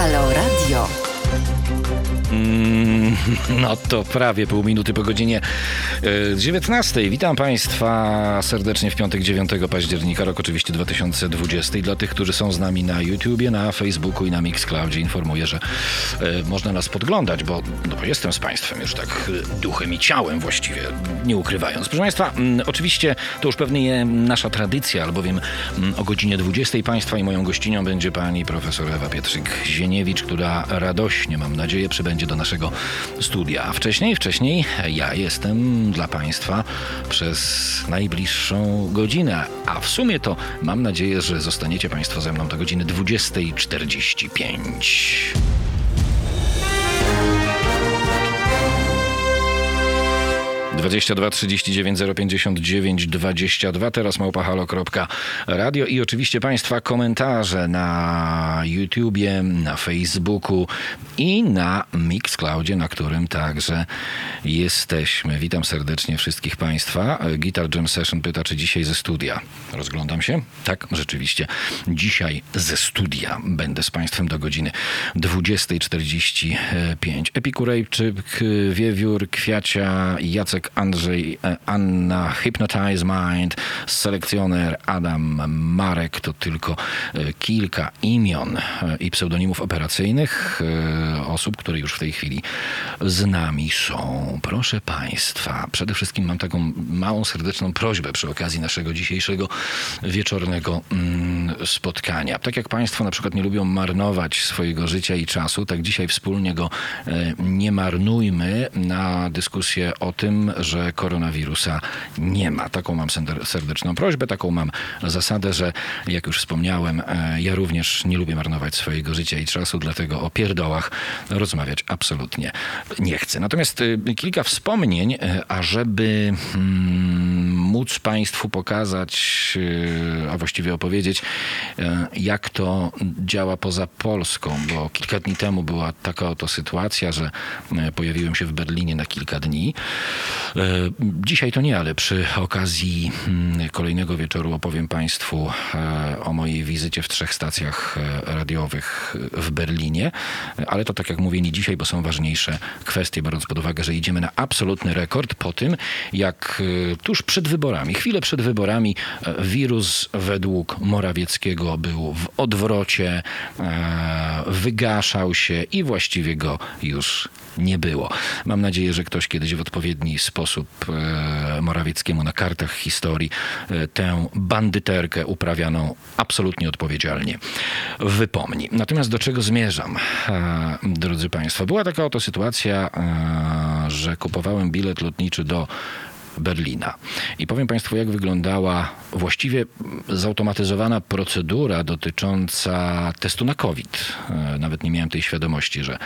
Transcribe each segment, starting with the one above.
Halo Radio. Mm, No to prawie pół minuty po godzinie e, 19. Witam Państwa serdecznie w piątek 9 października, rok oczywiście 2020. Dla tych, którzy są z nami na YouTubie, na Facebooku i na Mixcloudzie informuję, że e, można nas podglądać, bo, no, jestem z Państwem już tak e, duchem i ciałem właściwie, nie ukrywając. Proszę Państwa, oczywiście to już pewnie nasza tradycja, albowiem o godzinie 20 Państwa i moją gościnią będzie pani profesor Ewa Pietrzyk-Zieniewicz, która radośnie, mam nadzieję, przybędzie do naszego studia. Wcześniej, wcześniej ja jestem dla Państwa przez najbliższą godzinę, a w sumie to mam nadzieję, że zostaniecie Państwo ze mną do godziny 20.45. Dwadzieścia dwa trzydzieści dziewięć zero pięćdziesiąt dziewięć dwadzieścia dwa teraz małpahalo.radio i oczywiście Państwa komentarze na YouTubie, na Facebooku i na Mixcloudzie, na którym także jesteśmy. Witam serdecznie wszystkich Państwa. Guitar Jam Session pyta, czy dzisiaj ze studia. Rozglądam się. Tak, rzeczywiście. Dzisiaj ze studia będę z Państwem do godziny 20.45. Epikurejczyk, Wiewiór, Kwiacia, Jacek, Andrzej, e, Anna, Hypnotize Mind, selekcjoner Adam, Marek to tylko e, kilka imion e, i pseudonimów operacyjnych osób, które już w tej chwili z nami są. Proszę Państwa, przede wszystkim mam taką małą, serdeczną prośbę przy okazji naszego dzisiejszego wieczornego mm, spotkania. Tak jak Państwo na przykład nie lubią marnować swojego życia i czasu, tak dzisiaj wspólnie go nie marnujmy na dyskusję o tym, że koronawirusa nie ma. Taką mam serdeczną prośbę, taką mam zasadę, że jak już wspomniałem, e, ja również nie lubię marnować swojego życia i czasu, dlatego o pierdołach rozmawiać absolutnie nie chcę. Natomiast e, kilka wspomnień, e, ażeby mm, móc Państwu pokazać, e, a właściwie opowiedzieć, e, jak to działa poza Polską, bo kilka dni temu była taka oto sytuacja, że pojawiłem się w Berlinie na kilka dni. E, Dzisiaj to nie, ale przy okazji mm, kolejnego wieczoru opowiem Państwu e, o mojej wizycie w trzech stacjach e, radiowych w Berlinie. Ale to tak jak mówię, nie dzisiaj, bo są ważniejsze kwestie, biorąc pod uwagę, że idziemy na absolutny rekord po tym, jak tuż przed wyborami, chwilę przed wyborami, wirus według Morawieckiego był w odwrocie, wygaszał się i właściwie go już nie było. Mam nadzieję, że ktoś kiedyś w odpowiedni sposób e, Morawieckiemu na kartach historii e, tę bandyterkę uprawianą absolutnie odpowiedzialnie wypomni. Natomiast do czego zmierzam, e, drodzy Państwo? Była taka oto sytuacja, że kupowałem bilet lotniczy do Berlina. I powiem Państwu, jak wyglądała właściwie zautomatyzowana procedura dotycząca testu na COVID. E, Nawet nie miałem tej świadomości, że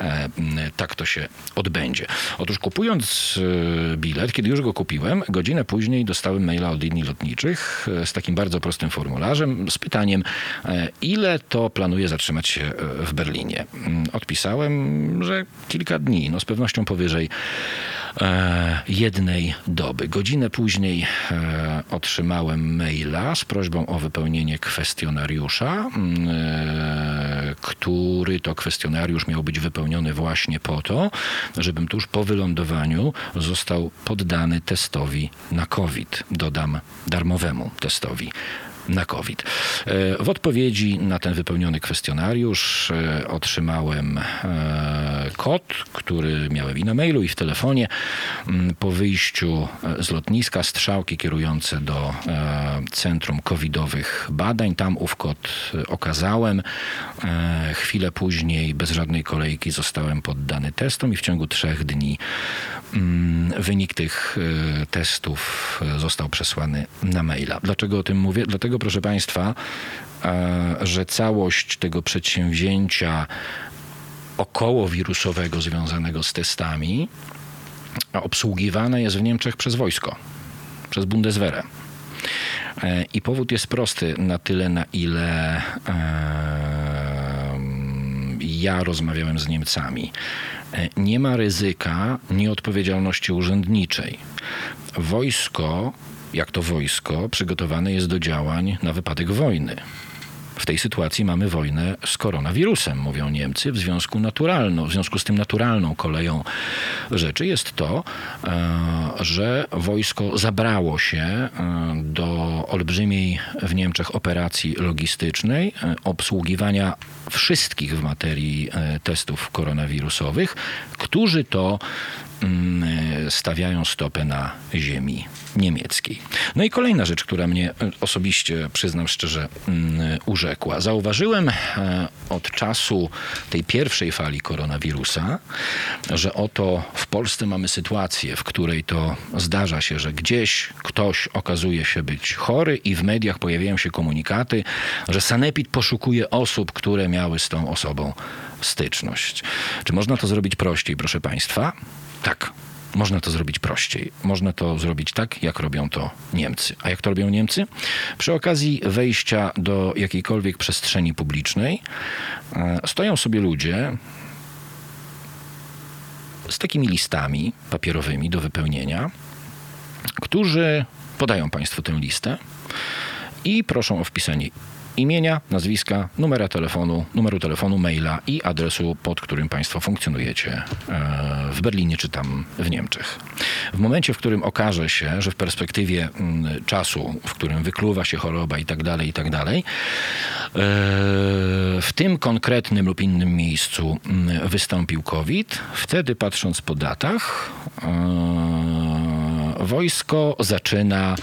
e, tak to się odbędzie. Otóż kupując e, bilet, kiedy już go kupiłem, godzinę później dostałem maila od linii lotniczych z takim bardzo prostym formularzem, z pytaniem, ile to planuję zatrzymać się w Berlinie. Mm, Odpisałem, że kilka dni, no z pewnością powyżej jednej doby. Godzinę później e, otrzymałem maila z prośbą o wypełnienie kwestionariusza, mm, e, który to kwestionariusz miał być wypełniony właśnie po to, żebym tuż po wylądowaniu został poddany testowi na COVID. Dodam darmowemu testowi na COVID. E, W odpowiedzi na ten wypełniony kwestionariusz e, otrzymałem e, kod, który miałem i na mailu, i w telefonie. Mm, Po wyjściu z lotniska strzałki kierujące do Centrum Covidowych Badań. Tam ów kod okazałem. Chwilę później, bez żadnej kolejki, zostałem poddany testom i w ciągu trzech dni wynik tych e, testów e, został przesłany na maila. Dlaczego o tym mówię? Dlatego, proszę Państwa, że całość tego przedsięwzięcia okołowirusowego związanego z testami obsługiwane jest w Niemczech przez wojsko, przez Bundeswehrę. E, I powód jest prosty na tyle, na ile ja rozmawiałem z Niemcami. E, Nie ma ryzyka nieodpowiedzialności urzędniczej. Wojsko, jak to wojsko, przygotowane jest do działań na wypadek wojny. W tej sytuacji mamy wojnę z koronawirusem, mówią Niemcy. W związku naturalną, w związku z tym naturalną koleją rzeczy jest to, e, że wojsko zabrało się e, do olbrzymiej w Niemczech operacji logistycznej, e, obsługiwania wszystkich w materii testów koronawirusowych, którzy to stawiają stopę na ziemi niemieckiej. No i kolejna rzecz, która mnie osobiście, przyznam szczerze, mm, urzekła. Zauważyłem e, od czasu tej pierwszej fali koronawirusa, że oto w Polsce mamy sytuację, w której to zdarza się, że gdzieś ktoś okazuje się być chory i w mediach pojawiają się komunikaty, że Sanepid poszukuje osób, które miały z tą osobą styczność. Czy można to zrobić prościej, proszę Państwa? Tak, można to zrobić prościej. Można to zrobić tak, jak robią to Niemcy. A jak to robią Niemcy? Przy okazji wejścia do jakiejkolwiek przestrzeni publicznej e, stoją sobie ludzie z takimi listami papierowymi do wypełnienia, którzy podają Państwu tę listę i proszą o wpisanie imienia, nazwiska, numera telefonu, numeru telefonu, maila i adresu, pod którym Państwo funkcjonujecie e, w Berlinie czy tam w Niemczech. W momencie, w którym okaże się, że w perspektywie mm, czasu, w którym wykluwa się choroba i tak dalej, i tak dalej, e, w tym konkretnym lub innym miejscu mm, wystąpił COVID, wtedy patrząc po datach, e, wojsko zaczyna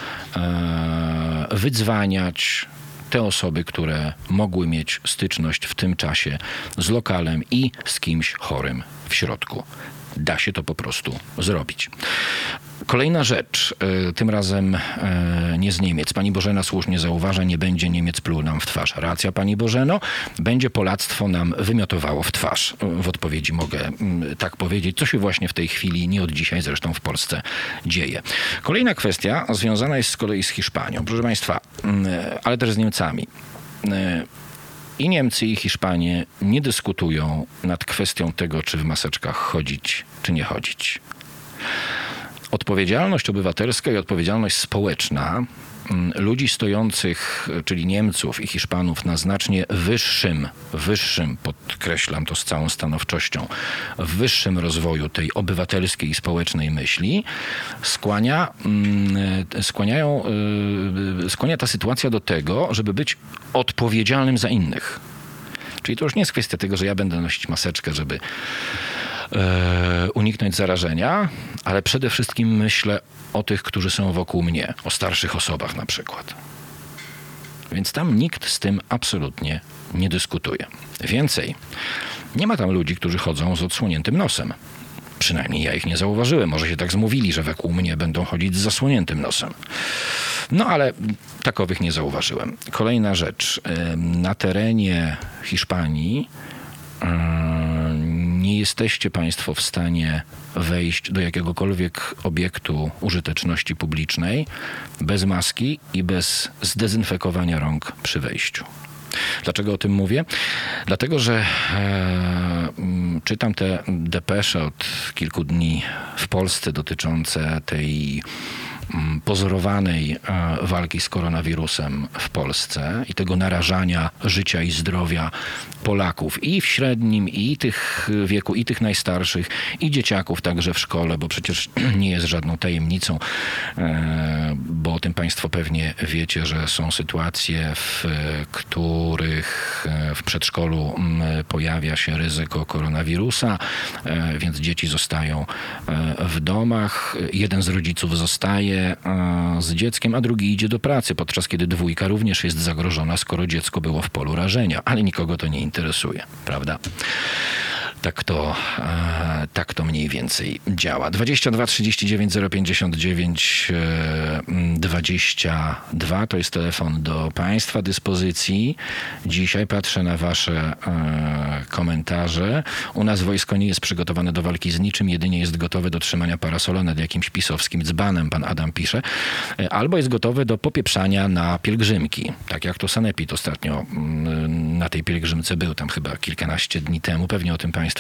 wydzwaniać te osoby, które mogły mieć styczność w tym czasie z lokalem i z kimś chorym w środku. Da się to po prostu zrobić. Kolejna rzecz, e, tym razem e, nie z Niemiec. Pani Bożena słusznie zauważa, nie będzie Niemiec pluł nam w twarz. Racja, pani Bożeno, będzie Polactwo nam wymiotowało w twarz. W odpowiedzi mogę tak powiedzieć, co się właśnie w tej chwili, nie od dzisiaj zresztą w Polsce dzieje. Kolejna kwestia związana jest z kolei z Hiszpanią. Proszę Państwa, ale też z Niemcami e, i Niemcy, i Hiszpanie nie dyskutują nad kwestią tego, czy w maseczkach chodzić, czy nie chodzić. Odpowiedzialność obywatelska i odpowiedzialność społeczna ludzi stojących, czyli Niemców i Hiszpanów na znacznie wyższym, wyższym, podkreślam to z całą stanowczością, wyższym rozwoju tej obywatelskiej i społecznej myśli, skłania, mm, skłaniają, y, skłania ta sytuacja do tego, żeby być odpowiedzialnym za innych. Czyli to już nie jest kwestia tego, że ja będę nosić maseczkę, żeby uniknąć zarażenia, ale przede wszystkim myślę o tych, którzy są wokół mnie, o starszych osobach na przykład. Więc tam nikt z tym absolutnie nie dyskutuje. Więcej, nie ma tam ludzi, którzy chodzą z odsłoniętym nosem. Przynajmniej ja ich nie zauważyłem. Może się tak zmówili, że wokół mnie będą chodzić z zasłoniętym nosem. No ale takowych nie zauważyłem. Kolejna rzecz. Na terenie Hiszpanii nie jesteście Państwo w stanie wejść do jakiegokolwiek obiektu użyteczności publicznej bez maski i bez zdezynfekowania rąk przy wejściu. Dlaczego o tym mówię? Dlatego, że e, czytam te depesze od kilku dni w Polsce dotyczące tej Mm, pozorowanej e, walki z koronawirusem w Polsce i tego narażania życia i zdrowia Polaków i w średnim, i tych wieku, i tych najstarszych, i dzieciaków także w szkole, bo przecież nie jest żadną tajemnicą, e, bo o tym Państwo pewnie wiecie, że są sytuacje, w których e, w przedszkolu mm, pojawia się ryzyko koronawirusa, więc dzieci zostają w domach. Jeden z rodziców zostaje z dzieckiem, a drugi idzie do pracy, podczas kiedy dwójka również jest zagrożona, skoro dziecko było w polu rażenia, ale nikogo to nie interesuje, prawda? Tak to, e, tak to mniej więcej działa. 22 39 059 22 to jest telefon do Państwa dyspozycji. Dzisiaj patrzę na Wasze e, komentarze. U nas wojsko nie jest przygotowane do walki z niczym, jedynie jest gotowe do trzymania parasola nad jakimś pisowskim dzbanem, pan Adam pisze, e, albo jest gotowe do popieprzania na pielgrzymki, tak jak to Sanepid ostatnio mm, na tej pielgrzymce był, tam chyba kilkanaście dni temu. Pewnie o tym Państwo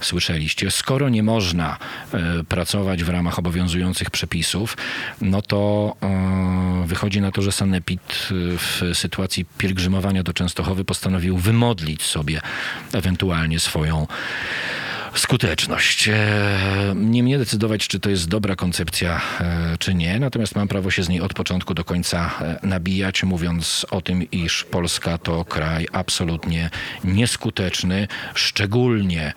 słyszeliście. Skoro nie można e, pracować w ramach obowiązujących przepisów, no to e, wychodzi na to, że Sanepid e, w sytuacji pielgrzymowania do Częstochowy postanowił wymodlić sobie ewentualnie swoją skuteczność. E, Nie mnie decydować, czy to jest dobra koncepcja, e, czy nie, natomiast mam prawo się z niej od początku do końca e, nabijać, mówiąc o tym, iż Polska to kraj absolutnie nieskuteczny, szczególnie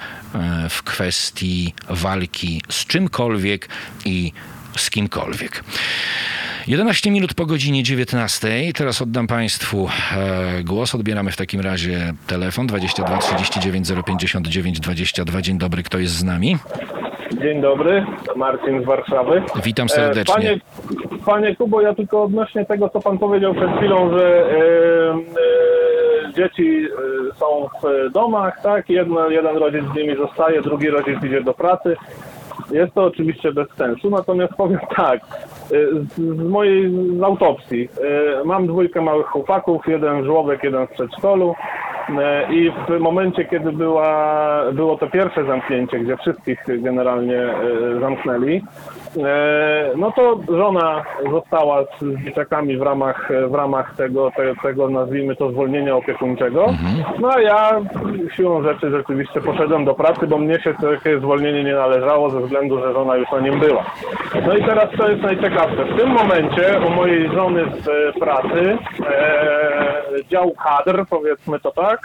w kwestii walki z czymkolwiek i z kimkolwiek. 11 minut po godzinie 19. Teraz oddam Państwu e, głos. Odbieramy w takim razie telefon 22 39 059 22. Dzień dobry, kto jest z nami? Dzień dobry, Marcin z Warszawy. Witam E, serdecznie. Panie, panie Kubo, ja tylko odnośnie tego, co pan powiedział przed chwilą, że e, dzieci są w domach, tak? Jedno, jeden rodzic z nimi zostaje, drugi rodzic idzie do pracy. Jest to oczywiście bez sensu, natomiast powiem tak, e, z, z mojej z autopsji. e, Mam dwójkę małych chłopaków, jeden żłobek, jeden w przedszkolu. E, I w momencie, kiedy była, było to pierwsze zamknięcie, gdzie wszystkich generalnie zamknęli, no to żona została z dzieciakami w ramach, w ramach tego, te, tego, nazwijmy to, zwolnienia opiekuńczego. No a ja siłą rzeczy rzeczywiście poszedłem do pracy, bo mnie się takie zwolnienie nie należało ze względu, że żona już na nim była. No i teraz co jest najciekawsze. W tym momencie u mojej żony z e, pracy e, dział kadr, powiedzmy to tak,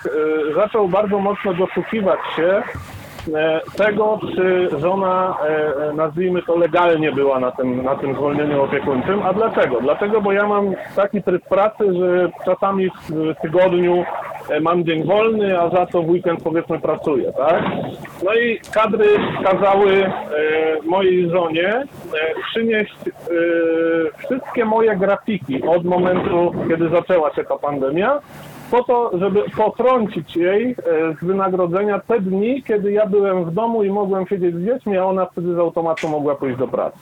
e, zaczął bardzo mocno doszukiwać się e, tego, czy żona, e, nazwijmy to, legalnie była na tym, na tym zwolnieniu opiekuńczym. A dlaczego? Dlatego, bo ja mam taki tryb pracy, że czasami w tygodniu e, mam dzień wolny, a za to w weekend powiedzmy pracuję, tak? No i kadry kazały e, mojej żonie e, przynieść e, wszystkie moje grafiki od momentu, kiedy zaczęła się ta pandemia, po to, żeby potrącić jej e, z wynagrodzenia te dni, kiedy ja byłem w domu i mogłem siedzieć z dziećmi, a ona wtedy z automatu mogła pójść do pracy.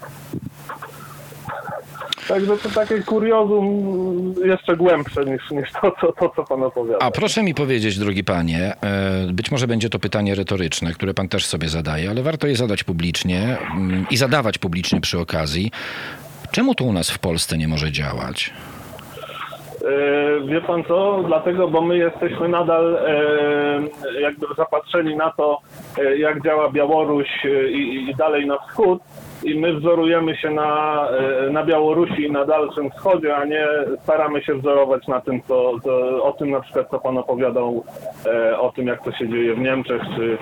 Także to takie kuriozum jeszcze głębsze niż, niż to, to, to, co pan opowiada. A proszę mi powiedzieć, drogi panie, e, być może będzie to pytanie retoryczne, które pan też sobie zadaje, ale warto je zadać publicznie mm, i zadawać publicznie przy okazji. Czemu to u nas w Polsce nie może działać? E, Wie pan co? Dlatego, bo my jesteśmy nadal e, jakby zapatrzeni na to, e, jak działa Białoruś i, i dalej na wschód i my wzorujemy się na, na Białorusi i na Dalszym Wschodzie, a nie staramy się wzorować na tym, co, co, o tym na przykład, co pan opowiadał, o tym, jak to się dzieje w Niemczech, czy,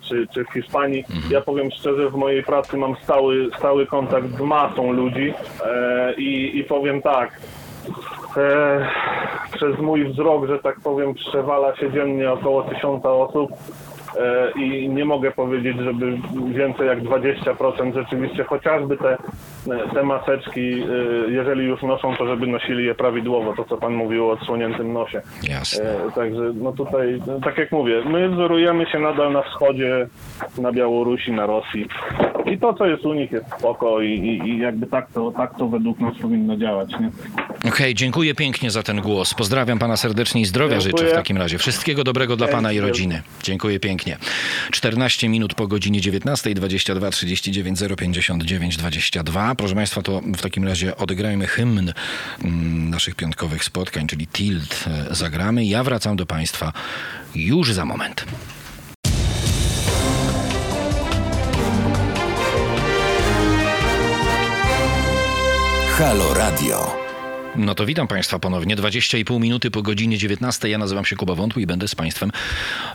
czy, czy w Hiszpanii. Ja powiem szczerze, w mojej pracy mam stały, stały kontakt z masą ludzi i, i powiem tak, E, przez mój wzrok, że tak powiem, przewala się dziennie około tysiąca osób e, i nie mogę powiedzieć, żeby więcej jak 20% rzeczywiście, chociażby te, te maseczki, e, jeżeli już noszą, to żeby nosili je prawidłowo, to co pan mówił o odsłoniętym nosie. Jasne. E, Także no tutaj, tak jak mówię, my wzorujemy się nadal na wschodzie, na Białorusi, na Rosji i to, co jest u nich jest spoko i, i, i jakby tak to, tak to według nas powinno działać, nie? Okej, dziękuję pięknie za ten głos. Pozdrawiam pana serdecznie i zdrowia Dziękuję. życzę w takim razie. Wszystkiego dobrego dla pana i rodziny. Dziękuję pięknie. 14 minut po godzinie 19, 22 39 059 22. Proszę państwa, to w takim razie odegrajmy hymn mm, naszych piątkowych spotkań, czyli Tilt e, zagramy. Ja wracam do państwa już za moment. Halo Radio. No to witam Państwa ponownie. 20,5 minuty po godzinie 19. Ja nazywam się Kuba Wątły i będę z Państwem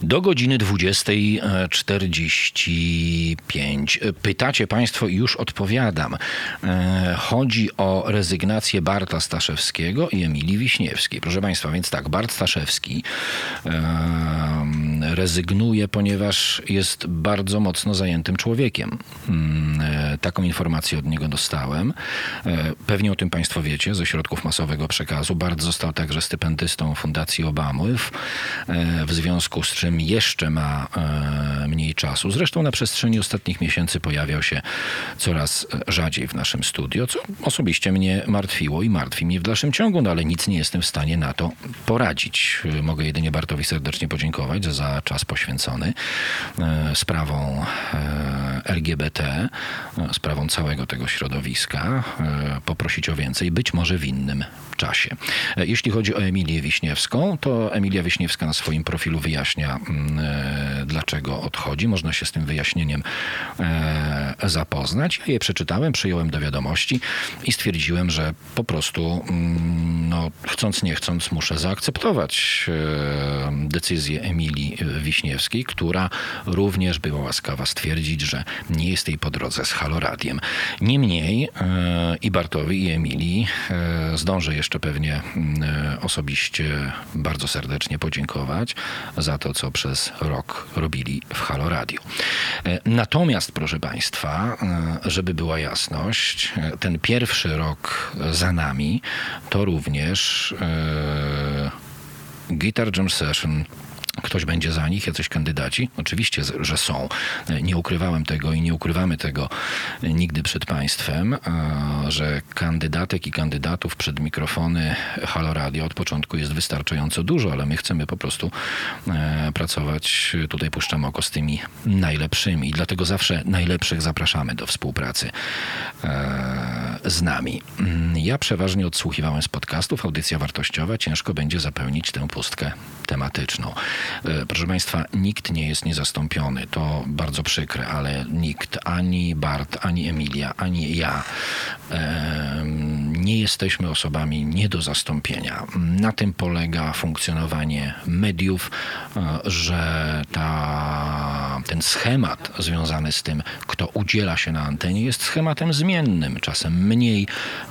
do godziny 20.45. Pytacie Państwo i już odpowiadam. E, Chodzi o rezygnację Barta Staszewskiego i Emilii Wiśniewskiej. Proszę Państwa, więc tak, Bart Staszewski e, rezygnuje, ponieważ jest bardzo mocno zajętym człowiekiem. Mm, e, Taką informację od niego dostałem. Pewnie o tym Państwo wiecie ze środków masowych masowego przekazu. Bart został także stypendystą Fundacji Obamy, w, e, w związku z czym jeszcze ma e, mniej czasu. Zresztą na przestrzeni ostatnich miesięcy pojawiał się coraz rzadziej w naszym studio, co osobiście mnie martwiło i martwi mnie w dalszym ciągu, no ale nic nie jestem w stanie na to poradzić. Mogę jedynie Bartowi serdecznie podziękować za czas poświęcony e, sprawą e, LGBT, e, sprawą całego tego środowiska, e, poprosić o więcej, być może w innym czasie. E, Jeśli chodzi o Emilię Wiśniewską, to Emilia Wiśniewska na swoim profilu wyjaśnia, mm, e, dlaczego odchodzi. Można się z tym wyjaśnieniem e, zapoznać. Ja je przeczytałem, przyjąłem do wiadomości i stwierdziłem, że po prostu, mm, no, chcąc nie chcąc, muszę zaakceptować decyzję Emilii Wiśniewskiej, która również była łaskawa stwierdzić, że nie jest jej po drodze z Haloradiem. Niemniej i Bartowi, i Emilii zdążę jeszcze pewnie mm, e, osobiście bardzo serdecznie podziękować za to, co przez rok robili w Halo Radio. E, Natomiast, proszę Państwa, e, żeby była jasność, ten pierwszy rok za nami to również Guitar Jam Session. Ktoś będzie za nich, jacyś kandydaci? Oczywiście, że są. Nie ukrywałem tego i nie ukrywamy tego nigdy przed Państwem, że kandydatek i kandydatów przed mikrofony Halo Radio od początku jest wystarczająco dużo, ale my chcemy po prostu e, pracować, tutaj puszczamy oko z tymi najlepszymi. Dlatego zawsze najlepszych zapraszamy do współpracy e, z nami. Mm, Ja przeważnie odsłuchiwałem z podcastów, audycja wartościowa, ciężko będzie zapełnić tę pustkę tematyczną. E, Proszę Państwa, nikt nie jest niezastąpiony, to bardzo przykre, ale nikt, ani Bart, ani Emilia, ani ja em, nie jesteśmy osobami nie do zastąpienia. Na tym polega funkcjonowanie mediów, e, że ta, ten schemat związany z tym, kto udziela się na antenie, jest schematem zmiennym, czasem mniej,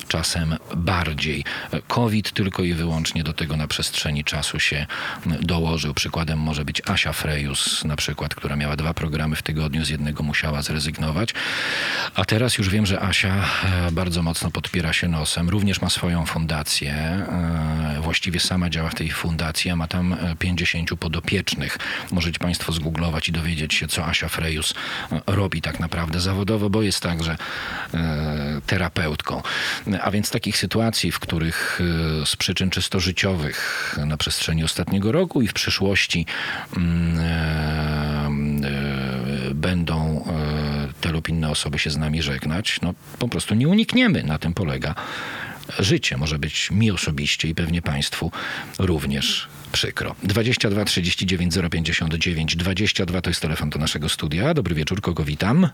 czasem bardziej. COVID tylko i wyłącznie do tego na przestrzeni czasu się dołożył. Przykładem może być Asia Frejus, na przykład, która miała dwa programy w tygodniu, z jednego musiała zrezygnować. A teraz już wiem, że Asia e, bardzo mocno podpiera się nosem. Również ma swoją fundację. e, Właściwie sama działa w tej fundacji, a ma tam e, 50 podopiecznych. Możecie Państwo zgooglować i dowiedzieć się, co Asia Frejus e, robi tak naprawdę zawodowo, bo jest także e, terapeutką. A więc takich sytuacji, w których e, z przyczyn czysto życiowych na przestrzeni ostatniego roku i w przyszłości mm, e, e, będą e, te lub inne osoby się z nami żegnać, no po prostu nie unikniemy. Na tym polega życie. Może być mi osobiście i pewnie Państwu również przykro. 22 39 059 22 to jest telefon do naszego studia. Dobry wieczór, kogo witam?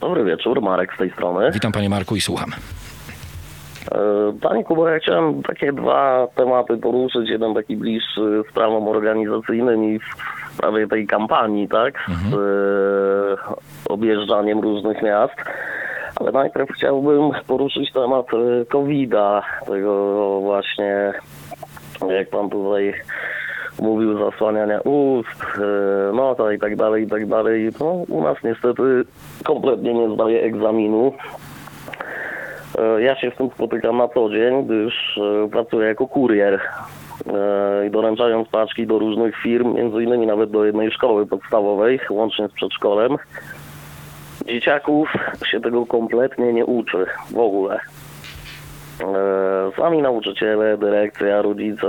Dobry wieczór, Marek z tej strony. Witam Panie Marku i słucham. E, Panie Kubo, ja chciałem takie dwa tematy poruszyć. Jeden taki bliższy sprawom organizacyjnym i w sprawie tej kampanii, tak? Z e, objeżdżaniem różnych miast. Ale najpierw chciałbym poruszyć temat e, COVID-a, tego właśnie, jak pan tutaj mówił, zasłaniania ust, nota i tak dalej, i tak dalej. No, u nas niestety kompletnie nie zdaje egzaminu. E, Ja się z tym spotykam na co dzień, gdyż e, pracuję jako kurier E, i doręczając paczki do różnych firm, między innymi nawet do jednej szkoły podstawowej, łącznie z przedszkolem. Dzieciaków się tego kompletnie nie uczy w ogóle. E, Sami nauczyciele, dyrekcja, rodzice,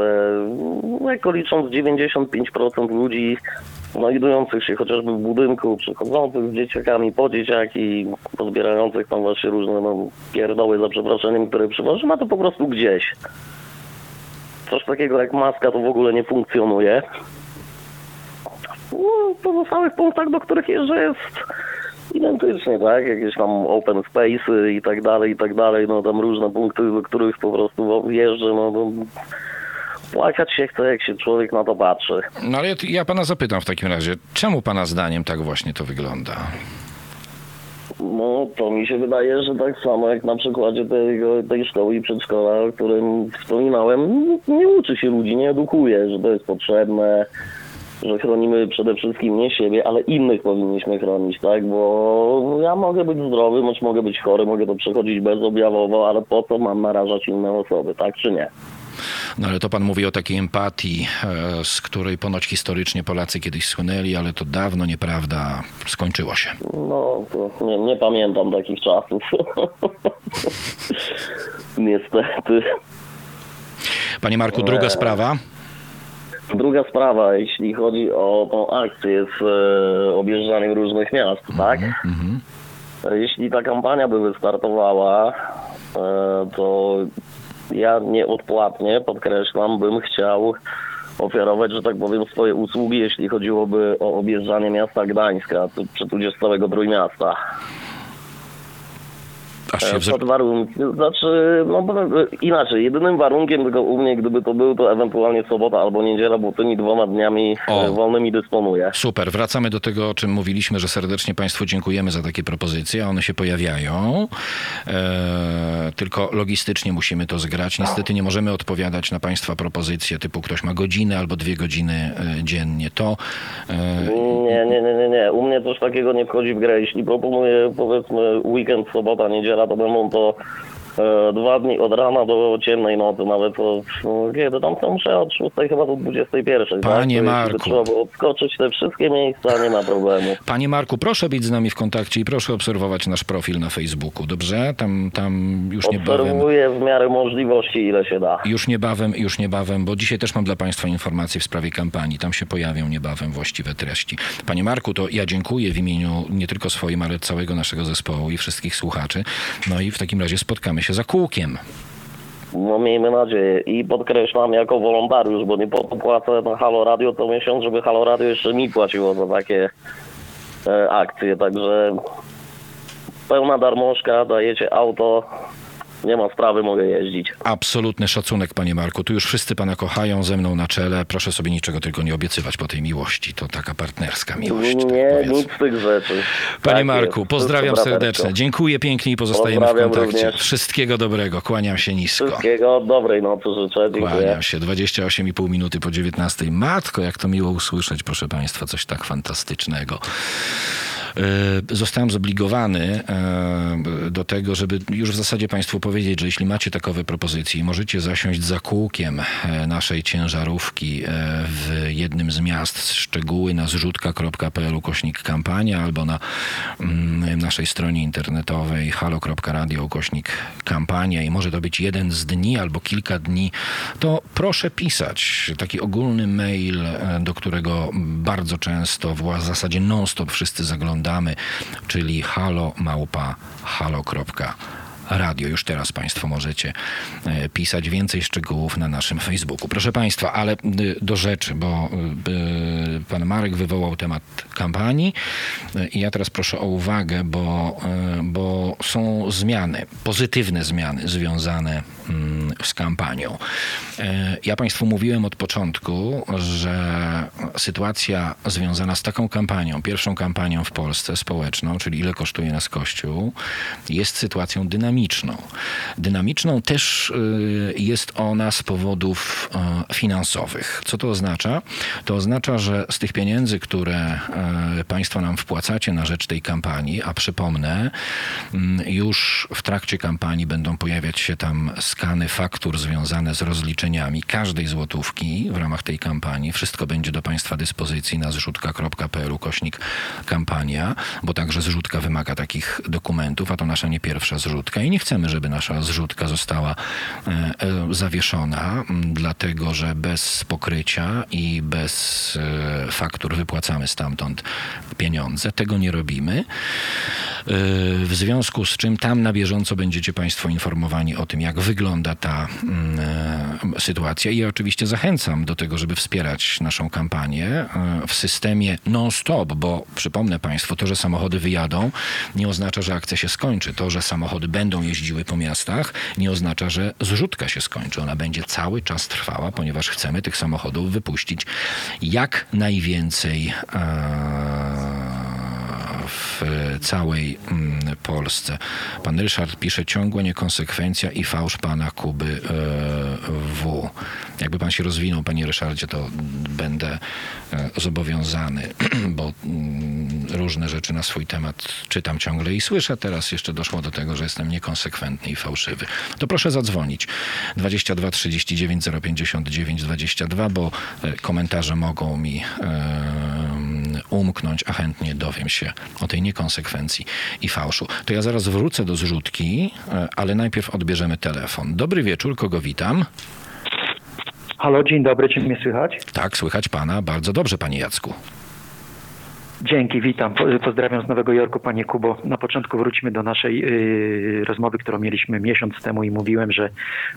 lekko licząc 95% ludzi znajdujących się chociażby w budynku, przychodzących z dzieciakami po dzieciaki, pozbierających tam właśnie różne no, pierdoły za przeproszeniem, które przywoży, ma to po prostu gdzieś. Coś takiego jak maska to w ogóle nie funkcjonuje. No, pozostałych punktach, do których jeżdżę jest identycznie, tak? Jakieś tam open space i tak dalej, i tak dalej, no tam różne punkty, do których po prostu jeżdżę, no, no płakać się chce, jak się człowiek na to patrzy. No ale ja, ja Pana zapytam w takim razie, czemu Pana zdaniem tak właśnie to wygląda? No, to mi się wydaje, że tak samo jak na przykładzie tego, tej szkoły i przedszkola, o którym wspominałem, nie uczy się ludzi, nie edukuje, że to jest potrzebne, że chronimy przede wszystkim nie siebie, ale innych powinniśmy chronić, tak? Bo ja mogę być zdrowy, choć mogę być chory, mogę to przechodzić bezobjawowo, ale po co mam narażać inne osoby, tak czy nie? No ale to pan mówi o takiej empatii, e, z której ponoć historycznie Polacy kiedyś słynęli, ale to dawno nieprawda. Skończyło się. No, to nie, nie pamiętam takich czasów. Niestety. Panie Marku, druga sprawa. Druga sprawa, jeśli chodzi o tą akcję z e, objeżdżaniem różnych miast, tak? Jeśli ta kampania by wystartowała, e, to ja nieodpłatnie, podkreślam, bym chciał ofiarować, że tak powiem, swoje usługi, jeśli chodziłoby o objeżdżanie miasta Gdańska, tu- czy tudzież całego Trójmiasta. Aż się E. Pod warunkiem, znaczy, no e, inaczej, jedynym warunkiem tylko u mnie, gdyby to był, to ewentualnie sobota albo niedziela, bo tymi dwoma dniami O. e, wolnymi dysponuję. Super, wracamy do tego, o czym mówiliśmy, że serdecznie Państwu dziękujemy za takie propozycje. One się pojawiają, e, tylko logistycznie musimy to zgrać. Niestety nie możemy odpowiadać na Państwa propozycje typu ktoś ma godzinę albo dwie godziny dziennie. To e, Nie, nie, nie, nie, nie. U mnie coś takiego nie wchodzi w grę. Jeśli proponuję powiedzmy weekend, sobota, niedziela, to będą to e, dwa dni od rana do ciemnej nocy, nawet od, kiedy tam to muszę od 6 chyba do 21. tak? Panie by Marku. Trzeba było odskoczyć te wszystkie miejsca, nie ma problemu. Panie Marku, proszę być z nami w kontakcie i proszę obserwować nasz profil na Facebooku, dobrze? Tam, tam już niebawem... Obserwuję w miarę możliwości, ile się da. Już niebawem, już niebawem, bo dzisiaj też mam dla Państwa informacje w sprawie kampanii. Tam się pojawią niebawem właściwe treści. Panie Marku, to ja dziękuję w imieniu nie tylko swoim, ale całego naszego zespołu i wszystkich słuchaczy. No i w takim razie spotkamy się za kółkiem. No miejmy nadzieję. I podkreślam jako wolontariusz, bo nie po to płacę na Halo Radio co miesiąc, żeby Halo Radio jeszcze mi płaciło za takie e, akcje. Także pełna darmożka, dajecie auto, nie ma sprawy, mogę jeździć. Absolutny szacunek, panie Marku. Tu już wszyscy pana kochają ze mną na czele. Proszę sobie niczego tylko nie obiecywać po tej miłości. To taka partnerska miłość. tak nie, powiedzmy. nic z tych rzeczy. Panie Tak Marku, jest. pozdrawiam Wszystko serdecznie. Dziękuję pięknie i pozostajemy w Pozdrawiam kontakcie. również. Wszystkiego dobrego. Kłaniam się nisko. Wszystkiego, dobrej nocy życzę, dziękuję. Kłaniam się. 28,5 minuty po 19. Matko, jak to miło usłyszeć, proszę Państwa, coś tak fantastycznego. E, Zostałem zobligowany e, do tego, żeby już w zasadzie Państwu powiedzieć, że jeśli macie takowe propozycje i możecie zasiąść za kółkiem e, naszej ciężarówki w jednym z miast, szczegóły na zrzutka.pl ukośnik kampania albo na mm, naszej stronie internetowej halo.radio ukośnik kampania. I może to być jeden z dni albo kilka dni, to proszę pisać. Taki ogólny mail, do którego bardzo często, w zasadzie non-stop wszyscy czyli halo małpa halo.radio. Radio. Już teraz Państwo możecie e, pisać więcej szczegółów na naszym Facebooku. Proszę Państwa, ale y, do rzeczy, bo y, Pan Marek wywołał temat kampanii i ja teraz proszę o uwagę, bo, bo są zmiany, pozytywne zmiany związane mm, z kampanią. E, Ja Państwu mówiłem od początku, że sytuacja związana z taką kampanią, pierwszą kampanią w Polsce społeczną, czyli ile kosztuje nas Kościół, jest sytuacją dynamiczną. Dynamiczną też y, jest ona z powodów y, finansowych. Co to oznacza? To oznacza, że z tych pieniędzy, które y, Państwo nam wpłacacie na rzecz tej kampanii, a przypomnę, już w trakcie kampanii będą pojawiać się tam skany faktur związane z rozliczeniami każdej złotówki w ramach tej kampanii. Wszystko będzie do Państwa dyspozycji na zrzutka.pl kośnik kampania, bo także zrzutka wymaga takich dokumentów, a to nasza nie pierwsza zrzutka i nie chcemy, żeby nasza zrzutka została e, e, zawieszona, dlatego że bez pokrycia i bez e, faktur wypłacamy stamtąd pieniądze. Tego nie robimy. W związku z czym tam na bieżąco będziecie Państwo informowani o tym, jak wygląda ta sytuacja. I ja oczywiście zachęcam do tego, żeby wspierać naszą kampanię w systemie non-stop, bo przypomnę Państwu, to, że samochody wyjadą, nie oznacza, że akcja się skończy. To, że samochody będą jeździły po miastach, nie oznacza, że zrzutka się skończy. Ona będzie cały czas trwała, ponieważ chcemy tych samochodów wypuścić jak najwięcej e, w e, całej mm, Polsce. Pan Ryszard pisze ciągła niekonsekwencja i fałsz pana Kuby e, W. Jakby pan się rozwinął, panie Ryszardzie, to będę e, zobowiązany, bo mm, różne rzeczy na swój temat czytam ciągle i słyszę. Teraz jeszcze doszło do tego, że jestem niekonsekwentny i fałszywy. To proszę zadzwonić 22 39 059 22, bo e, komentarze mogą mi e, umknąć, a chętnie dowiem się o tej niekonsekwencji i fałszu. To ja zaraz wrócę do zrzutki, e, ale najpierw odbierzemy telefon. Dobry wieczór, kogo witam? Halo, dzień dobry, czy mnie słychać? Tak, słychać pana. Bardzo dobrze, panie Jacku. Dzięki, witam. Po- Pozdrawiam z Nowego Jorku, panie Kubo. Na początku wróćmy do naszej yy, rozmowy, którą mieliśmy miesiąc temu i mówiłem, że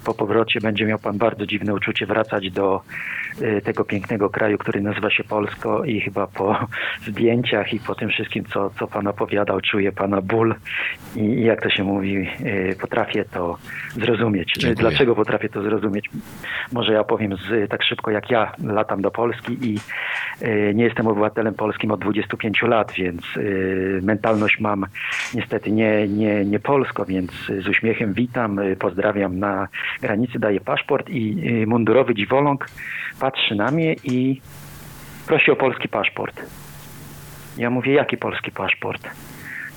po powrocie będzie miał pan bardzo dziwne uczucie wracać do yy, tego pięknego kraju, który nazywa się Polsko i chyba po zdjęciach i po tym wszystkim, co, co pan opowiadał, czuję pana ból i, i jak to się mówi, yy, potrafię to zrozumieć. Dziękuję. Dlaczego potrafię to zrozumieć? Może ja opowiem z, tak szybko, jak ja latam do Polski i nie jestem obywatelem polskim od 25 lat, więc e, mentalność mam niestety nie, nie, nie polsko, więc z uśmiechem witam, e, pozdrawiam na granicy, daję paszport i mundurowy dziwoląg patrzy na mnie i prosi o polski paszport. Ja mówię, jaki polski paszport?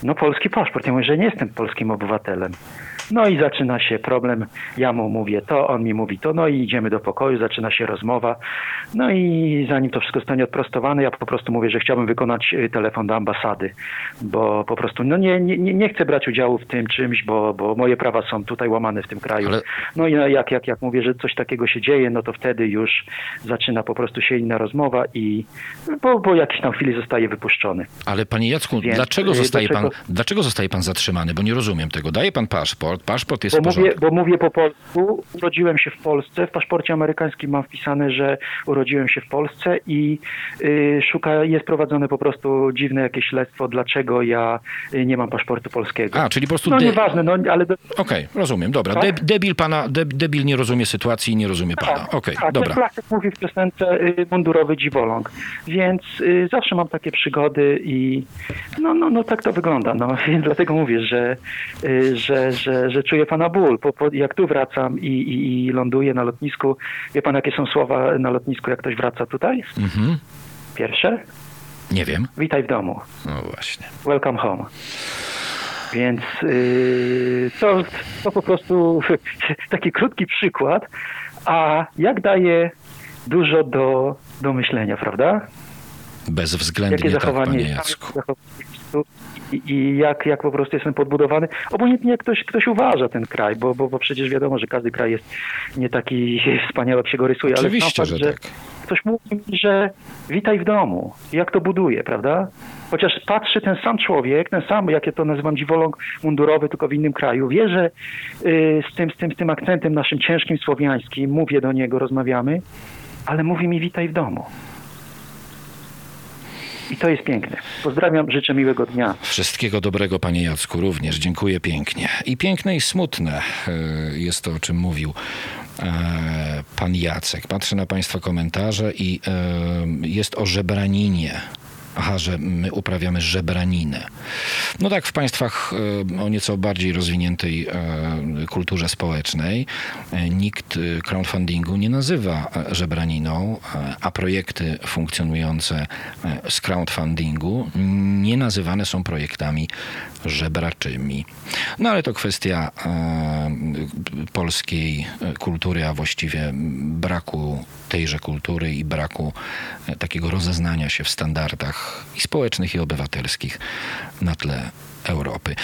No polski paszport. Ja mówię, że nie jestem polskim obywatelem. No i zaczyna się problem. Ja mu mówię to, on mi mówi to, no i idziemy do pokoju, zaczyna się rozmowa. No i zanim to wszystko zostanie odprostowane, ja po prostu mówię, że chciałbym wykonać y, telefon do ambasady, bo po prostu no nie, nie, nie chcę brać udziału w tym czymś, bo, bo moje prawa są tutaj łamane w tym kraju. Ale- No i no, jak, jak, jak mówię, że coś takiego się dzieje, no to wtedy już zaczyna po prostu się inna rozmowa i po, po jakiejś tam chwili zostaje wypuszczony. Ale panie Jacku, Więc, dlaczego y, zostaje, dlaczego- pan, dlaczego zostaje pan zatrzymany? Bo nie rozumiem tego. Daje pan paszport, paszport jest Bo mówię, bo mówię po polsku, urodziłem się w Polsce, w paszporcie amerykańskim mam wpisane, że urodziłem się w Polsce i y, szuka, jest prowadzone po prostu dziwne jakieś śledztwo, dlaczego ja y, nie mam paszportu polskiego. A, czyli po prostu... no de- nieważne, no ale... Okej, rozumiem, dobra. Tak? Deb- debil pana, deb- debil nie rozumie sytuacji i nie rozumie pana. Okej, tak, dobra. klasyk mówi w piosence y, mundurowy dziwoląg, więc y, zawsze mam takie przygody i no, no, no tak to wygląda, no dlatego mówię, że, y, że, że, że czuję pana ból, po, po, jak tu wracam i, i, i ląduję na lotnisku, wie pan jakie są słowa na lotnisku, jak ktoś wraca tutaj? Mhm. Pierwsze? Nie wiem. Witaj w domu. No właśnie. Welcome home. Więc yy, to, to po prostu taki krótki przykład, a jak daje dużo do, do myślenia, prawda? Bezwzględnie Jakie tak, zachowanie panie jest Jacku. I, i jak, jak po prostu jestem podbudowany. Obojętnie jak ktoś, ktoś uważa ten kraj, bo, bo, bo przecież wiadomo, że każdy kraj jest nie taki wspaniały, jak się go rysuje, Oczywiście, ale sam że fakt, tak. ktoś mówi mi, że witaj w domu, jak to buduje, prawda? Chociaż patrzy ten sam człowiek, ten sam, jak ja to nazywam dziwoląg mundurowy, tylko w innym kraju, wie, że y, z, tym, z, tym, z tym akcentem naszym ciężkim słowiańskim, mówię do niego, rozmawiamy, ale mówi mi witaj w domu. I to jest piękne. Pozdrawiam, życzę miłego dnia. Wszystkiego dobrego, panie Jacku, również. Dziękuję pięknie. I piękne i smutne e, jest to, o czym mówił e, pan Jacek. Patrzę na państwa komentarze i e, jest o żebraninie. Aha, że my uprawiamy żebraninę. No tak, w państwach e, o nieco bardziej rozwiniętej e, kulturze społecznej e, nikt crowdfundingu nie nazywa żebraniną, a projekty funkcjonujące z crowdfundingu nie nazywane są projektami żebraczymi. No ale to kwestia e, polskiej e, kultury, a właściwie braku tejże kultury i braku e, takiego rozeznania się w standardach i społecznych, i obywatelskich na tle Europy.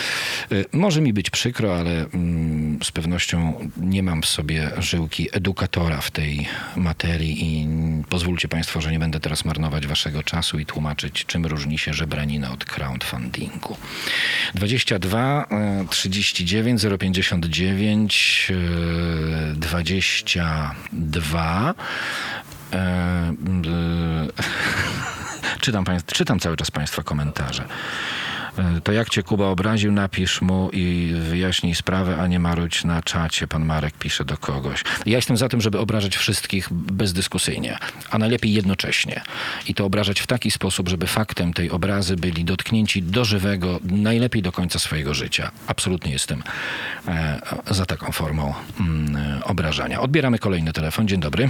Y, Może mi być przykro, ale mm, z pewnością nie mam w sobie żyłki edukatora w tej materii i pozwólcie Państwo, że nie będę teraz marnować Waszego czasu i tłumaczyć, czym różni się żebranina od crowdfundingu. 22 e, 39 059 e, 22 E, mm, e, czytam, czytam cały czas Państwa komentarze. E, To jak cię Kuba obraził, napisz mu i wyjaśnij sprawę, a nie marudź na czacie. Pan Marek pisze do kogoś. Ja jestem za tym, żeby obrażać wszystkich bezdyskusyjnie, a najlepiej jednocześnie. I to obrażać w taki sposób, żeby faktem tej obrazy byli dotknięci do żywego, najlepiej do końca swojego życia. Absolutnie jestem e, za taką formą mm, obrażania. Odbieramy kolejny telefon. Dzień dobry.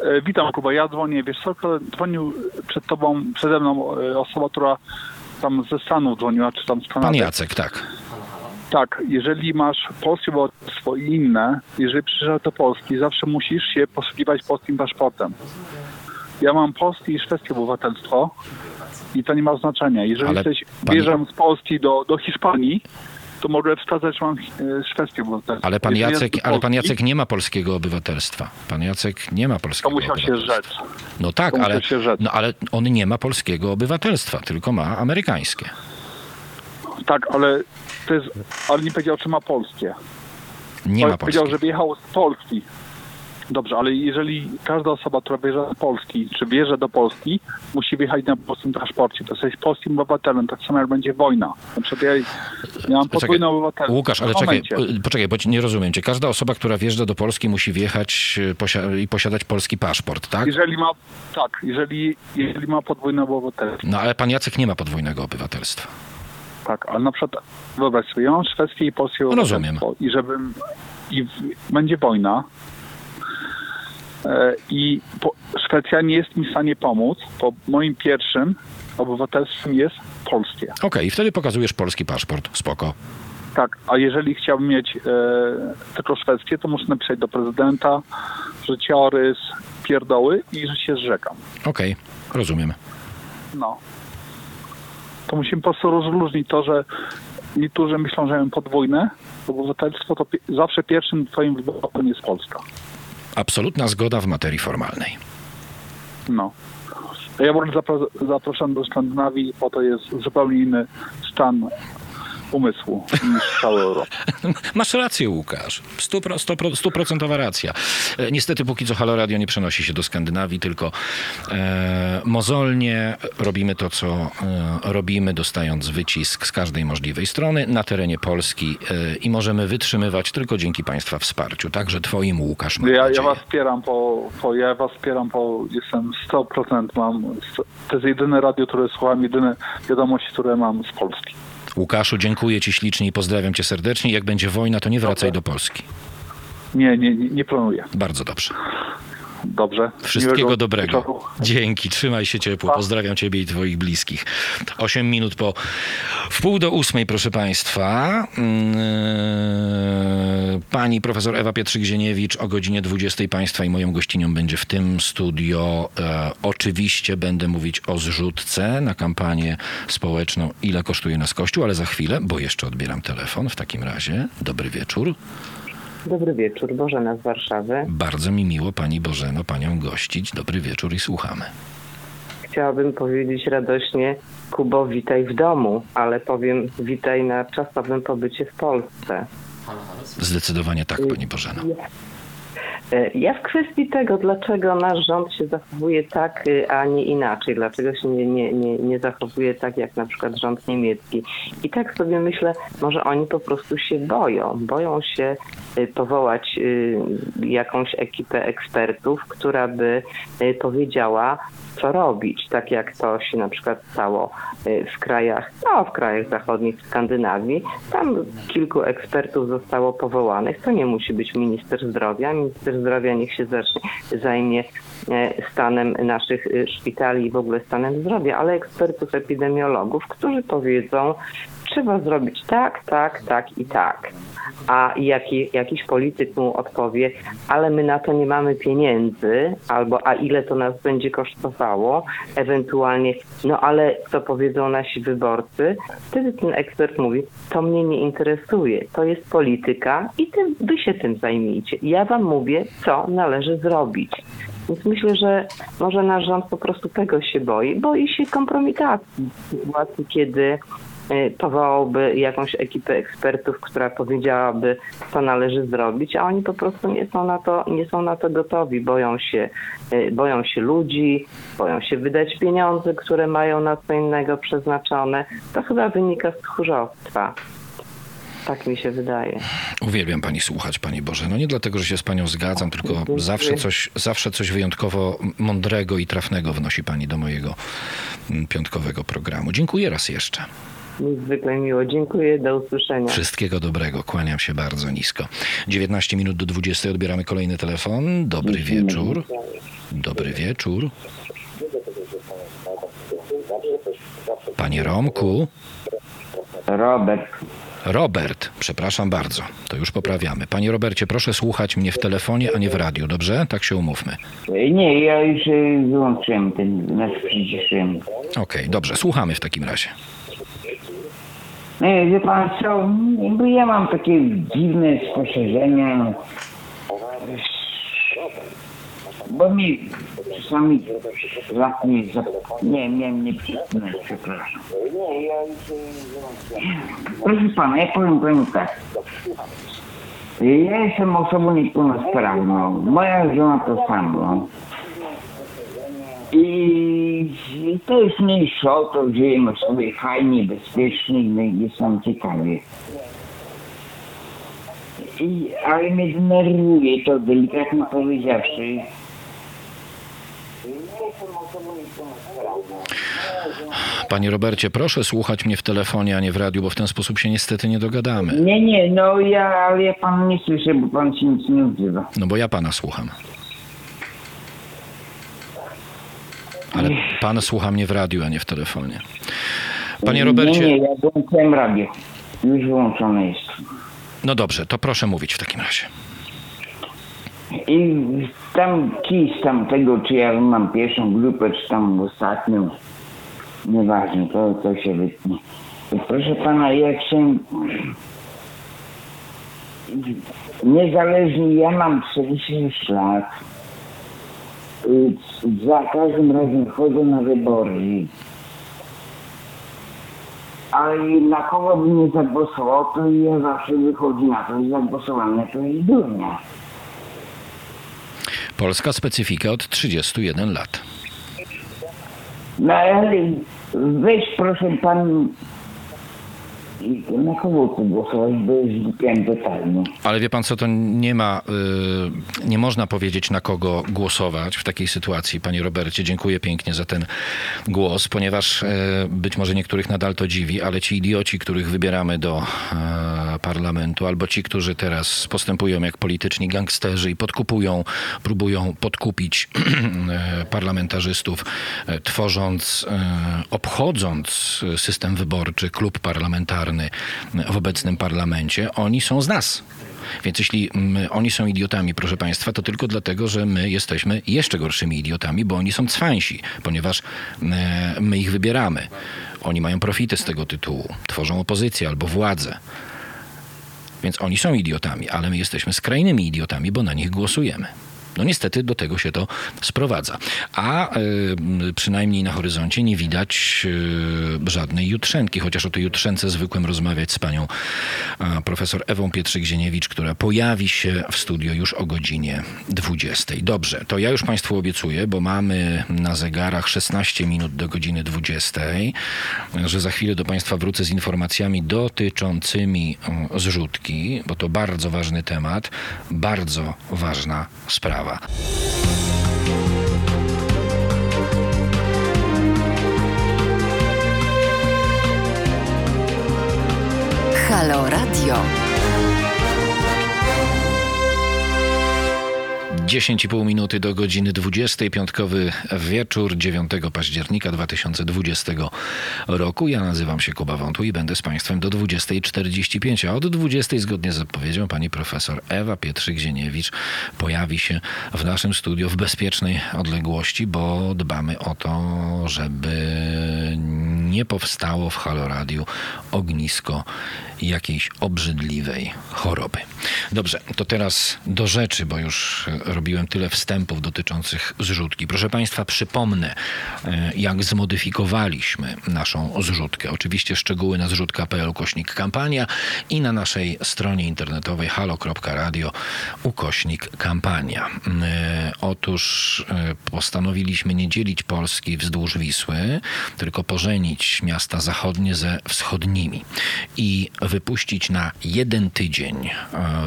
E, Witam Kuba, ja dzwonię, wiesz co, dzwonił przed tobą, przede mną osoba, która tam ze Stanów dzwoniła, czy tam z Kanady. Pan Jacek, tak. Tak, jeżeli masz polskie obywatelstwo i inne, jeżeli przyjeżdżasz do Polski, zawsze musisz się posługiwać polskim paszportem. Ja mam polskie i szwedzkie obywatelstwo i to nie ma znaczenia. Jeżeli Ale jesteś, wjeżdżam z Polski do, do Hiszpanii, to mogę wskazać, mam e, szwedzkie obywatelstwo. Ale pan, Jacek, ale pan Jacek nie ma polskiego obywatelstwa. Pan Jacek nie ma To polskiego musiał się rzec. No tak, to ale, no, ale on nie ma polskiego obywatelstwa, tylko ma amerykańskie. Tak, ale to jest, ale nie powiedział, czy ma polskie. Nie ma powiedział, polskiego. że wyjechał z Polski. Dobrze, ale jeżeli każda osoba, która wyjeżdża z Polski, czy wjeżdża do Polski, musi wjechać na polskim paszporcie, to jesteś polskim obywatelem, tak samo jak będzie wojna. Na przykład ja, ja mam podwójne obywatelstwo. Łukasz, ale czekaj, poczekaj, bo nie rozumiem cię. Każda osoba, która wjeżdża do Polski musi wjechać e, posia- i posiadać polski paszport, tak? Jeżeli ma, tak, jeżeli, jeżeli ma podwójne obywatelstwo, No ale pan Jacek nie ma podwójnego obywatelstwa. tak, ale na przykład wyobraź sobie, ja mam szwedzkie i polskie No, rozumiem. i żebym, i w, będzie wojna, I po, Szwecja nie jest mi w stanie pomóc, bo moim pierwszym obywatelstwem jest polskie. Okej, i wtedy pokazujesz polski paszport. Spoko. Tak, a jeżeli chciałbym mieć e, tylko szwedzkie, to muszę napisać do prezydenta życiorys, pierdoły i że się zrzekam. Okej, rozumiem. No. To musimy po prostu rozróżnić to, że niektórzy myślą, że mają podwójne obywatelstwo, to pi- zawsze pierwszym twoim wyborem jest Polska. Absolutna zgoda w materii formalnej. No. Ja byłem zapra- zaproszony do Skandynawii, bo to jest zupełnie inny stan umysłu niż Europa. Masz rację, Łukasz. Stuprocentowa racja. E, Niestety póki co Halo Radio nie przenosi się do Skandynawii, tylko e, mozolnie robimy to, co e, robimy, dostając wycisk z każdej możliwej strony na terenie Polski e, i możemy wytrzymywać tylko dzięki Państwa wsparciu. Także Twoim, Łukasz, Ja, ja was wspieram, bo ja was wspieram, bo jestem 100% mam, to jest jedyne radio, które słucham, jedyne wiadomości, które mam z Polski. Łukaszu, dziękuję Ci ślicznie i pozdrawiam Cię serdecznie. Jak będzie wojna, to nie wracaj do Polski. Nie, nie, nie, nie planuję. Bardzo dobrze. Dobrze. Wszystkiego dobrego. wieczoru. Dzięki, trzymaj się ciepło. Pozdrawiam ciebie i twoich bliskich. Osiem minut po w pół do ósmej, proszę państwa. Yy, Pani profesor Ewa Pietrzyk-Zieniewicz o godzinie 20 państwa i moją gościnią będzie w tym studio. E, oczywiście będę mówić o zrzutce na kampanię społeczną Ile kosztuje nas Kościół, ale za chwilę, bo jeszcze odbieram telefon w takim razie. Dobry wieczór. Dobry wieczór, Bożena z Warszawy. Bardzo mi miło Pani Bożeno, Panią gościć. Dobry wieczór i słuchamy. Chciałabym powiedzieć radośnie, Kubo, witaj w domu, ale powiem witaj na czasowym pobycie w Polsce. Zdecydowanie tak, Pani Bożeno. E, Ja w kwestii tego, dlaczego nasz rząd się zachowuje tak, y, a nie inaczej, dlaczego się nie, nie, nie, nie zachowuje tak jak na przykład rząd niemiecki. I tak sobie myślę, może oni po prostu się boją. Boją się y, powołać y, jakąś ekipę ekspertów, która by powiedziała, co robić, tak jak to się na przykład stało w krajach, no w krajach zachodnich, w Skandynawii. Tam kilku ekspertów zostało powołanych. To nie musi być minister zdrowia. Minister zdrowia niech się zacznie, zajmie e, stanem naszych y, szpitali i w ogóle stanem zdrowia, ale ekspertów epidemiologów, którzy powiedzą, trzeba zrobić tak, tak, tak i tak. A jaki, jakiś polityk mu odpowie, ale my na to nie mamy pieniędzy, albo a ile to nas będzie kosztowało, ewentualnie, no ale co powiedzą nasi wyborcy, wtedy ten ekspert mówi, to mnie nie interesuje, to jest polityka i ty, wy się tym zajmijcie. Ja wam mówię, co należy zrobić. Więc myślę, że może nasz rząd po prostu tego się boi. Boi się kompromitacji w sytuacji, kiedy powołałby jakąś ekipę ekspertów, która powiedziałaby, co należy zrobić, a oni po prostu nie są na to, nie są na to gotowi, boją się, y, boją się ludzi, boją się wydać pieniądze, które mają na co innego przeznaczone. To chyba wynika z tchórzostwa. Tak mi się wydaje. Uwielbiam pani słuchać, pani Boże. No nie dlatego, że się z panią zgadzam, tylko zawsze coś, zawsze coś wyjątkowo mądrego i trafnego wnosi pani do mojego mm, piątkowego programu. Dziękuję raz jeszcze. Niezwykle miło. Dziękuję. Do usłyszenia. Wszystkiego dobrego. Kłaniam się bardzo nisko. 19 minut do 20 odbieramy kolejny telefon. Dobry wieczór. Dobry wieczór. Panie Romku. Robert. Robert, przepraszam bardzo, to już poprawiamy. Panie Robercie, proszę słuchać mnie w telefonie, a nie w radiu, dobrze? Tak się umówmy. Nie, ja już e, wyłączyłem ten, nas przyciszyłem. Okej, dobrze, słuchamy w takim razie. Nie, wie pan co, bo ja mam takie dziwne spostrzeżenia. Bo mi czasami łapnie za... Nie, miałem nie przycisnąć, przepraszam. Proszę pana, ja powiem panu tak. Ja jestem osobą niepełnosprawną. Moja żona to samo. I to jest mniejsze o to, żyjemy sobie fajnie, bezpiecznie i jest nam ciekawie. I, ale mnie denerwuje to, delikatnie powiedziawszy. Panie Robercie, proszę słuchać mnie w telefonie, a nie w radiu, bo w ten sposób się niestety nie dogadamy. Nie, nie, no ja, ale ja pana nie słyszę, bo pan się nic nie odzywa. No bo ja pana słucham. Ale pan słucha mnie w radiu, a nie w telefonie. Panie Nie, Robercie, nie, ja włączyłem radio. Już wyłączone jest. no dobrze, to proszę mówić w takim razie. I tam kij z tamtego, czy ja mam pierwszą grupę, czy tam ostatnią, nieważne, to, to się wytnie. Proszę pana, jak się... Niezależnie, ja mam 46 lat. Za każdym razem chodzę na wybory. Ale na kogo by nie zagłosował, to ja zawsze wychodzi na to, że zagłosowane to jest durnia. Polska specyfika od 31 lat. No ale weź proszę pan na kogo głosować, bo już zgubiłem totalnie. Ale wie pan co, to nie ma, y, nie można powiedzieć na kogo głosować w takiej sytuacji, panie Robercie. Dziękuję pięknie za ten głos, ponieważ y, być może niektórych nadal to dziwi, ale ci idioci, których wybieramy do y, parlamentu, albo ci, którzy teraz postępują jak polityczni gangsterzy i podkupują, próbują podkupić y, parlamentarzystów, tworząc, obchodząc system wyborczy, klub parlamentarny w obecnym parlamencie, oni są z nas. Więc jeśli mm, oni są idiotami, proszę Państwa, to tylko dlatego, że my jesteśmy jeszcze gorszymi idiotami, bo oni są cwańsi, ponieważ e, my ich wybieramy. Oni mają profity z tego tytułu, tworzą opozycję albo władzę. Więc oni są idiotami, ale my jesteśmy skrajnymi idiotami, bo na nich głosujemy. No niestety do tego się to sprowadza. A y, przynajmniej na horyzoncie nie widać y, żadnej jutrzenki, chociaż o tej jutrzence zwykłem rozmawiać z panią profesor Ewą Pietrzyk-Zieniewicz, która pojawi się w studio już o godzinie 20. Dobrze, to ja już państwu obiecuję, bo mamy na zegarach 16 minut do godziny 20, że za chwilę do państwa wrócę z informacjami dotyczącymi zrzutki, bo to bardzo ważny temat, bardzo ważna sprawa. Halo Radio. 10,5 minuty do godziny 20, piątkowy wieczór 9 października 2020 roku. Ja nazywam się Kuba Wątły i będę z Państwem do 20.45, a od 20 zgodnie z zapowiedzią pani profesor Ewa Pietrzyk-Zieniewicz pojawi się w naszym studiu w bezpiecznej odległości, bo dbamy o to, żeby nie powstało w Haloradiu ognisko jakiejś obrzydliwej choroby. Dobrze, to teraz do rzeczy, bo już robiłem tyle wstępów dotyczących zrzutki. Proszę Państwa, przypomnę, e, jak zmodyfikowaliśmy naszą zrzutkę. Oczywiście szczegóły na zrzutka.pl ukośnik kampania i na naszej stronie internetowej halo.radio ukośnik kampania. E, Otóż e, postanowiliśmy nie dzielić Polski wzdłuż Wisły, tylko pożenić miasta zachodnie ze wschodnimi i wypuścić na jeden tydzień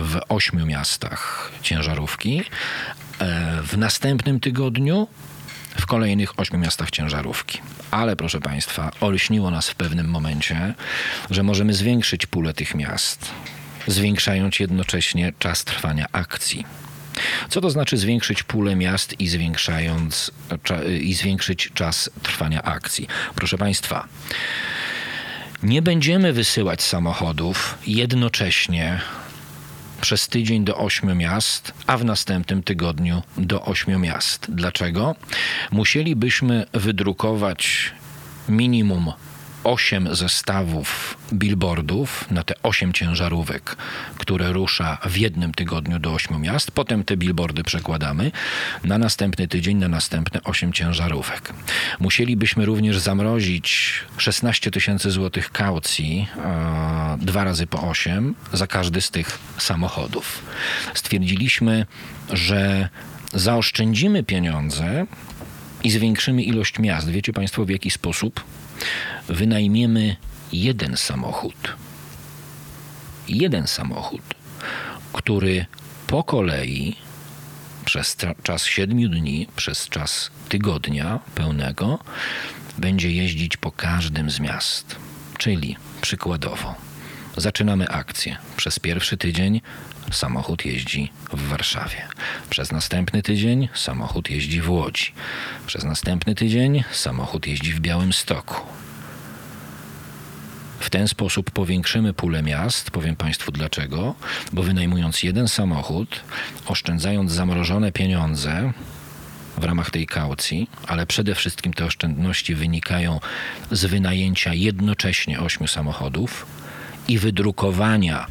w ośmiu miastach ciężarówki. E, W następnym tygodniu w kolejnych ośmiu miastach ciężarówki. Ale proszę Państwa, olśniło nas w pewnym momencie, że możemy zwiększyć pulę tych miast, zwiększając jednocześnie czas trwania akcji. Co to znaczy zwiększyć pulę miast i, zwiększając, i zwiększyć czas trwania akcji? Proszę Państwa, nie będziemy wysyłać samochodów jednocześnie przez tydzień do ośmiu miast, a w następnym tygodniu do ośmiu miast. Dlaczego? Musielibyśmy wydrukować minimum 8 zestawów billboardów na te 8 ciężarówek, które rusza w jednym tygodniu do 8 miast. Potem te billboardy przekładamy na następny tydzień, na następne 8 ciężarówek. Musielibyśmy również zamrozić 16 tysięcy złotych kaucji, e, dwa razy po 8, za każdy z tych samochodów. Stwierdziliśmy, że zaoszczędzimy pieniądze i zwiększymy ilość miast. Wiecie Państwo w jaki sposób? Wynajmiemy jeden samochód. Jeden samochód, który po kolei przez czas siedmiu dni, przez czas tygodnia pełnego będzie jeździć po każdym z miast. Czyli przykładowo, zaczynamy akcję. Przez pierwszy tydzień samochód jeździ w Warszawie. Przez następny tydzień samochód jeździ w Łodzi. Przez następny tydzień samochód jeździ w Białymstoku. W ten sposób powiększymy pulę miast. Powiem Państwu dlaczego. Bo wynajmując jeden samochód, oszczędzając zamrożone pieniądze w ramach tej kaucji, ale przede wszystkim te oszczędności wynikają z wynajęcia jednocześnie ośmiu samochodów i wydrukowania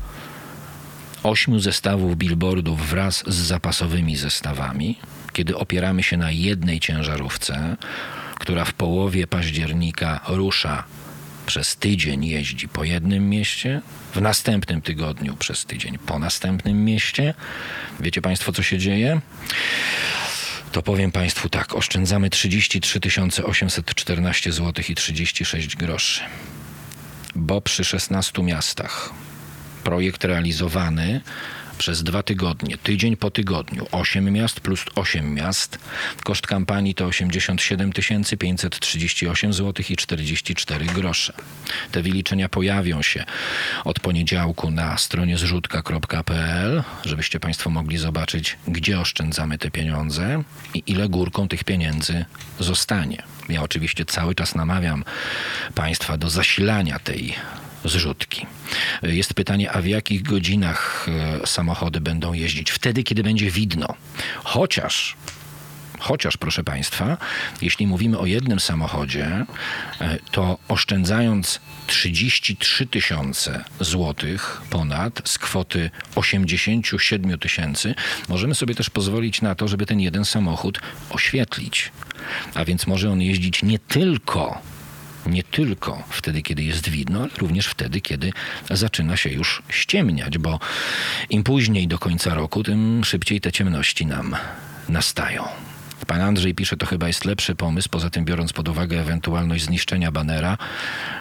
ośmiu zestawów billboardów wraz z zapasowymi zestawami, kiedy opieramy się na jednej ciężarówce, która w połowie października rusza przez tydzień jeździ po jednym mieście, w następnym tygodniu przez tydzień po następnym mieście. Wiecie Państwo, co się dzieje? To powiem Państwu tak, oszczędzamy 33 814 zł i 36 groszy, bo przy 16 miastach projekt realizowany przez dwa tygodnie, tydzień po tygodniu, 8 miast plus 8 miast. Koszt kampanii to 87 538 zł i 44 grosze. Te wyliczenia pojawią się od poniedziałku na stronie zrzutka.pl, żebyście Państwo mogli zobaczyć, gdzie oszczędzamy te pieniądze i ile górką tych pieniędzy zostanie. Ja oczywiście cały czas namawiam Państwa do zasilania tej zrzutki. Jest pytanie, a w jakich godzinach e, samochody będą jeździć? Wtedy, kiedy będzie widno. Chociaż Chociaż, proszę Państwa, jeśli mówimy o jednym samochodzie, e, to oszczędzając 33 tysiące złotych ponad z kwoty 87 tysięcy, możemy sobie też pozwolić na to, żeby ten jeden samochód oświetlić. A więc może on jeździć nie tylko nie tylko wtedy, kiedy jest widno, ale również wtedy, kiedy zaczyna się już ściemniać, bo im później do końca roku, tym szybciej te ciemności nam nastają. Pan Andrzej pisze, to chyba jest lepszy pomysł, poza tym biorąc pod uwagę ewentualność zniszczenia banera,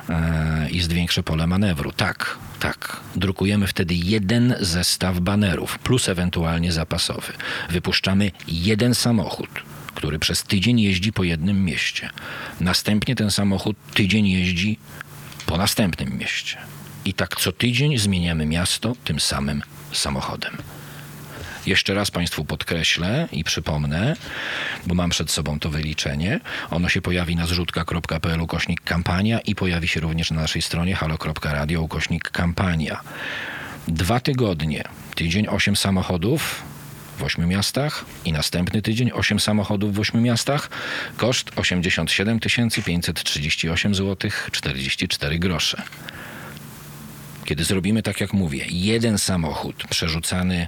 e, jest większe pole manewru. Tak, tak. Drukujemy wtedy jeden zestaw banerów, plus ewentualnie zapasowy. Wypuszczamy jeden samochód który przez tydzień jeździ po jednym mieście. Następnie ten samochód tydzień jeździ po następnym mieście. I tak co tydzień zmieniamy miasto tym samym samochodem. Jeszcze raz Państwu podkreślę i przypomnę, bo mam przed sobą to wyliczenie. Ono się pojawi na zrzutka.pl ukośnik kampania i pojawi się również na naszej stronie halo.radio ukośnik kampania. Dwa tygodnie, tydzień osiem samochodów, w 8 miastach i następny tydzień 8 samochodów w 8 miastach. Koszt 87 538 zł 44 grosze. Kiedy zrobimy tak jak mówię, jeden samochód przerzucany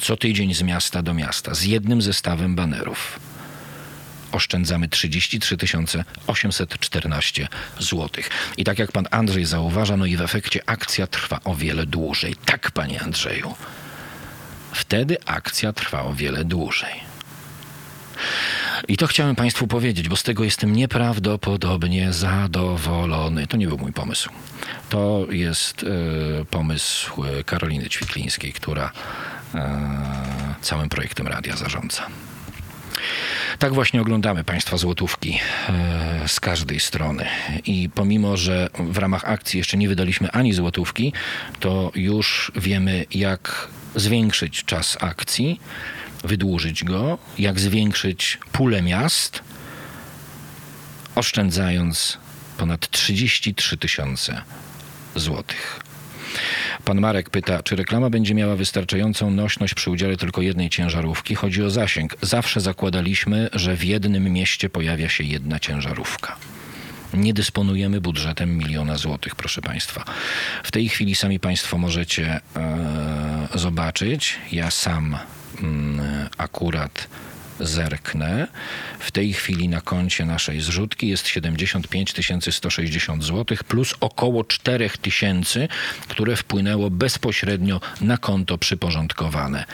co tydzień z miasta do miasta z jednym zestawem banerów, oszczędzamy 33 814 zł. I tak jak pan Andrzej zauważa, no i w efekcie akcja trwa o wiele dłużej. Tak, panie Andrzeju. Wtedy akcja trwa o wiele dłużej. I to chciałem Państwu powiedzieć, bo z tego jestem nieprawdopodobnie zadowolony. To nie był mój pomysł. To jest e, pomysł e, Karoliny Ćwiklińskiej, która e, całym projektem radia zarządza. Tak właśnie oglądamy Państwa złotówki z każdej strony. I pomimo, że w ramach akcji jeszcze nie wydaliśmy ani złotówki, to już wiemy, jak zwiększyć czas akcji, wydłużyć go, jak zwiększyć pulę miast, oszczędzając ponad 33 tysiące złotych. Pan Marek pyta, czy reklama będzie miała wystarczającą nośność przy udziale tylko jednej ciężarówki? Chodzi o zasięg. Zawsze zakładaliśmy, że w jednym mieście pojawia się jedna ciężarówka. Nie dysponujemy budżetem miliona złotych, proszę Państwa. W tej chwili sami Państwo możecie e, zobaczyć. Ja sam mm, akurat zerknę. W tej chwili na koncie naszej zrzutki jest 75 160 zł plus około 4 tysięcy, które wpłynęło bezpośrednio na konto przyporządkowane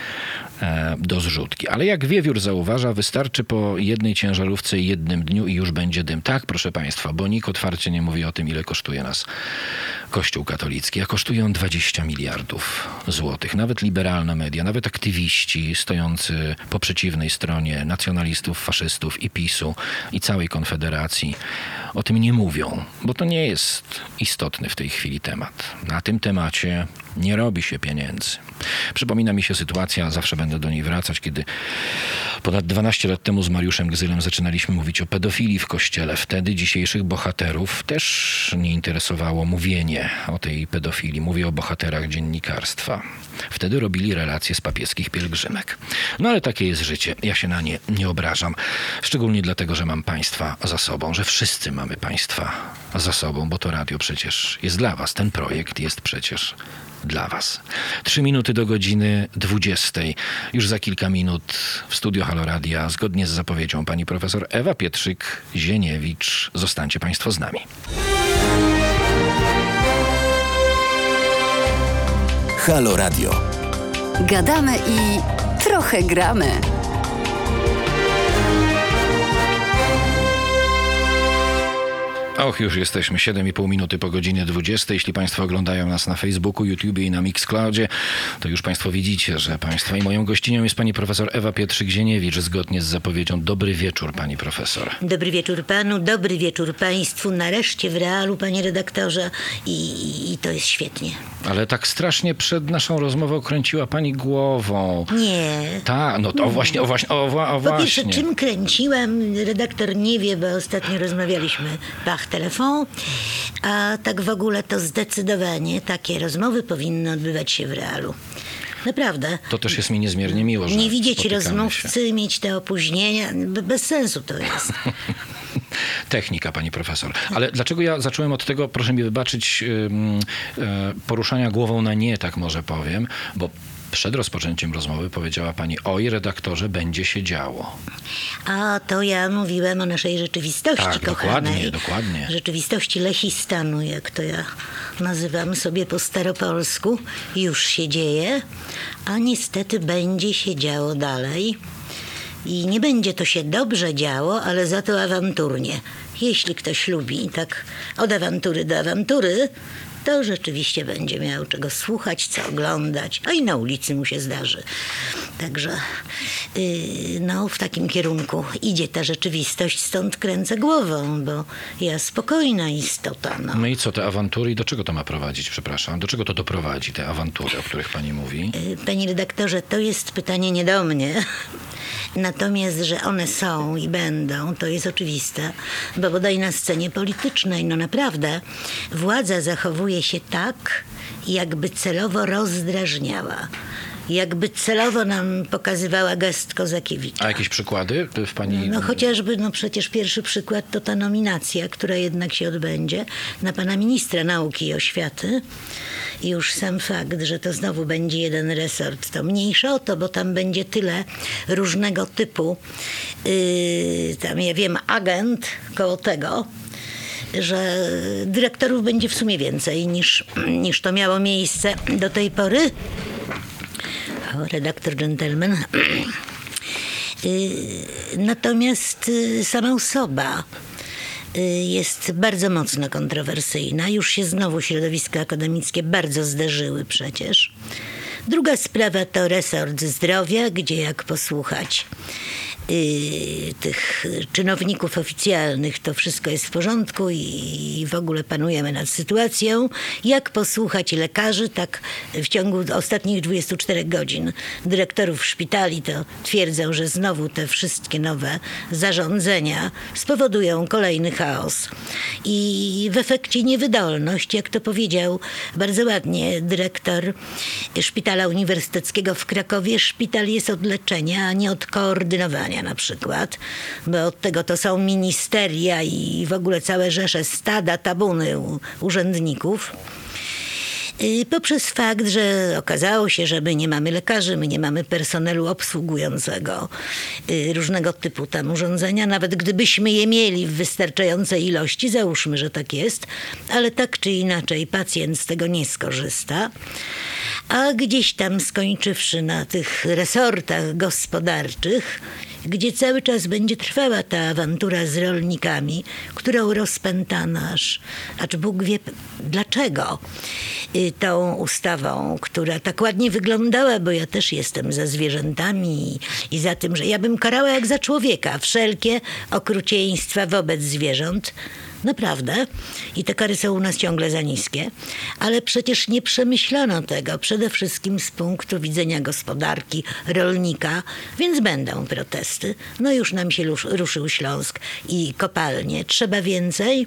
do zrzutki. Ale jak Wiewiór zauważa, wystarczy po jednej ciężarówce i jednym dniu i już będzie dym. Tak, proszę Państwa, bo nikt otwarcie nie mówi o tym, ile kosztuje nas Kościół katolicki, a kosztuje on 20 miliardów złotych. Nawet liberalne media, nawet aktywiści stojący po przeciwnej stronie nacjonalistów, faszystów i PiSu i całej Konfederacji o tym nie mówią, bo to nie jest istotny w tej chwili temat. Na tym temacie nie robi się pieniędzy. Przypomina mi się sytuacja, zawsze będę do niej wracać, kiedy ponad 12 lat temu z Mariuszem Gzylem zaczynaliśmy mówić o pedofilii w kościele. Wtedy dzisiejszych bohaterów też nie interesowało mówienie o tej pedofilii. Mówię o bohaterach dziennikarstwa. Wtedy robili relacje z papieskich pielgrzymek. No ale takie jest życie. Ja się na nie nie obrażam. Szczególnie dlatego, że mam państwa za sobą, że wszyscy mamy państwa za sobą, bo to radio przecież jest dla was. Ten projekt jest przecież dla Was. Trzy minuty do godziny 20. Już za kilka minut w studio Haloradia, zgodnie z zapowiedzią pani profesor Ewa Pietrzyk-Zieniewicz. Zostańcie Państwo z nami. Halo Radio. Gadamy i trochę gramy. Och, już jesteśmy 7,5 minuty po godzinie 20. Jeśli Państwo oglądają nas na Facebooku, YouTube i na Mixcloudzie, to już Państwo widzicie, że Państwa i moją gościnią jest pani profesor Ewa Pietrzyk-Zieniewicz, zgodnie z zapowiedzią. Dobry wieczór, pani profesor. Dobry wieczór panu, dobry wieczór państwu. Nareszcie w realu, panie redaktorze, i, i to jest świetnie. Ale tak strasznie przed naszą rozmową kręciła pani głową. Nie. Ta, no to o właśnie, o właśnie, o, o Po pierwsze, właśnie. czym kręciłam, redaktor nie wie, bo ostatnio rozmawialiśmy telefon, a tak w ogóle to zdecydowanie takie rozmowy powinny odbywać się w realu. Naprawdę. To też jest mi niezmiernie miło, że Nie widzieć spotykamy się. rozmówcy, mieć te opóźnienia, be- bez sensu to jest. Technika, pani profesor. Ale dlaczego ja zacząłem od tego, proszę mi wybaczyć, e, poruszania głową na nie, tak może powiem, bo przed rozpoczęciem rozmowy powiedziała pani, oj redaktorze, będzie się działo. A to ja mówiłem o naszej rzeczywistości Tak, kochanej. dokładnie, dokładnie. Rzeczywistości Lechistanu, jak to ja nazywam sobie po staropolsku. Już się dzieje, a niestety będzie się działo dalej. I nie będzie to się dobrze działo, ale za to awanturnie. Jeśli ktoś lubi tak od awantury do awantury, to rzeczywiście będzie miał czego słuchać, co oglądać, a i na ulicy mu się zdarzy. Także yy, no, w takim kierunku idzie ta rzeczywistość, stąd kręcę głową, bo ja spokojna istota. No. No i co, te awantury i do czego to ma prowadzić, przepraszam? Do czego to doprowadzi, te awantury, o których pani mówi? Y, Panie redaktorze, to jest pytanie nie do mnie. Natomiast, że one są i będą, to jest oczywiste, bo bodaj na scenie politycznej, no naprawdę, władza zachowuje się tak, jakby celowo rozdrażniała. Jakby celowo nam pokazywała gest Kozakiewicza. A jakieś przykłady w pani... No chociażby, no przecież pierwszy przykład to ta nominacja, która jednak się odbędzie na pana ministra nauki i oświaty. I już sam fakt, że to znowu będzie jeden resort, to mniejsza o to, bo tam będzie tyle różnego typu, yy, tam ja wiem, agent koło tego, że dyrektorów będzie w sumie więcej niż, niż to miało miejsce do tej pory. Redaktor gentleman. Y, Natomiast y, sama osoba y, jest bardzo mocno kontrowersyjna. Już się znowu środowiska akademickie bardzo zderzyły przecież. Druga sprawa to resort zdrowia, gdzie jak posłuchać tych czynowników oficjalnych, to wszystko jest w porządku i w ogóle panujemy nad sytuacją. Jak posłuchać lekarzy, tak w ciągu ostatnich 24 godzin dyrektorów szpitali to twierdzą, że znowu te wszystkie nowe zarządzenia spowodują kolejny chaos. I w efekcie niewydolność, jak to powiedział bardzo ładnie dyrektor Szpitala Uniwersyteckiego w Krakowie, szpital jest od leczenia, a nie od koordynowania na przykład, bo od tego to są ministeria i w ogóle całe rzesze stada, tabuny urzędników. Poprzez fakt, że okazało się, że my nie mamy lekarzy, my nie mamy personelu obsługującego y, różnego typu tam urządzenia, nawet gdybyśmy je mieli w wystarczającej ilości, załóżmy, że tak jest, ale tak czy inaczej pacjent z tego nie skorzysta. A gdzieś tam skończywszy na tych resortach gospodarczych, gdzie cały czas będzie trwała ta awantura z rolnikami, którą rozpętano aż, acz Bóg wie dlaczego, y, tą ustawą, która tak ładnie wyglądała, bo ja też jestem za zwierzętami i za tym, że ja bym karała jak za człowieka. Wszelkie okrucieństwa wobec zwierząt, Naprawdę. I te kary są u nas ciągle za niskie. Ale przecież nie przemyślano tego przede wszystkim z punktu widzenia gospodarki, rolnika, więc będą protesty. No już nam się ruszył Śląsk i kopalnie. Trzeba więcej?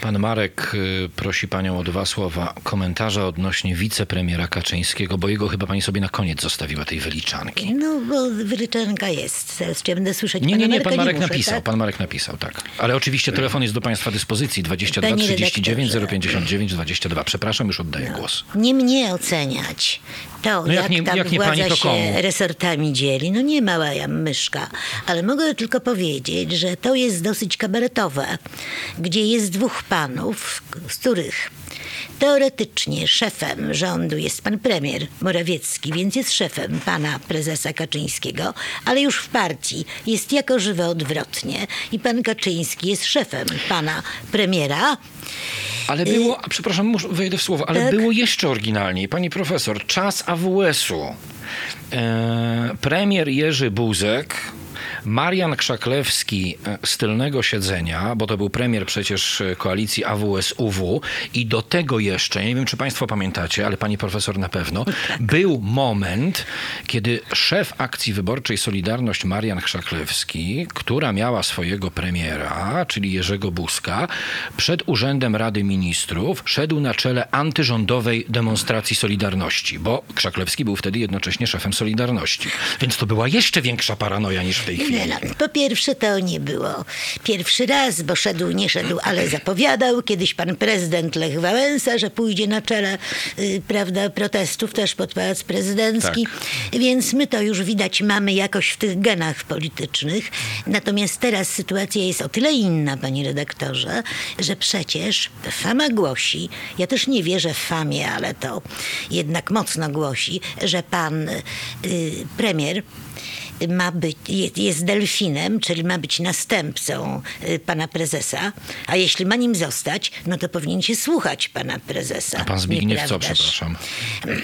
Pan Marek y, prosi panią o dwa słowa komentarza odnośnie wicepremiera Kaczyńskiego, bo jego chyba pani sobie na koniec zostawiła tej wyliczanki. No, bo wyryczanka jest. Cię będę słyszeć. Nie, nie, nie, pan Marek muszę, napisał, tak? pan Marek napisał, tak. Ale oczywiście telefon jest do państwa dyspozycji 22 Panie 39 redaktorze. 059 22. Przepraszam, już oddaję głos. Nie mnie oceniać. To, No jak jak, nie- tam jak nie władza się komu? resortami dzieli. No nie mała ja myszka. Ale mogę tylko powiedzieć, że to jest dosyć kabaretowe, gdzie jest dwóch panów, z których teoretycznie szefem rządu jest pan premier Morawiecki, więc jest szefem pana prezesa Kaczyńskiego, ale już w partii jest jako żywe odwrotnie i pan Kaczyński jest szefem pana premiera. Ale było, przepraszam, muszę, wejdę w słowo, ale Y, Tak. było jeszcze oryginalniej. Pani profesor, czas AWS-u. E, premier Jerzy Buzek, Marian Krzaklewski e, z tylnego siedzenia, bo to był premier przecież e, koalicji AWS-UW i do tego jeszcze, nie wiem czy państwo pamiętacie, ale pani profesor na pewno, był moment, kiedy szef akcji wyborczej Solidarność Marian Krzaklewski, która miała swojego premiera, czyli Jerzego Buzka, przed Urzędem Rady Ministrów szedł na czele antyrządowej demonstracji Solidarności, bo Krzaklewski był wtedy jednocześnie szefem Solidarności. Więc to była jeszcze większa paranoja niż w tej chwili. Po pierwsze to nie było. Pierwszy raz, bo szedł, nie szedł, ale zapowiadał. Kiedyś pan prezydent Lech Wałęsa, że pójdzie na czele y, prawda, protestów też pod Pałac Prezydencki. Więc my to już widać mamy jakoś w tych genach politycznych. Natomiast teraz sytuacja jest o tyle inna, panie redaktorze, że przecież fama głosi, ja też nie wierzę w famie, ale to jednak mocno głosi, że pan y, premier ma być, jest, delfinem, czyli ma być następcą y, pana prezesa, a jeśli ma nim zostać, no to powinien się słuchać pana prezesa. A pan Zbigniew co, przepraszam?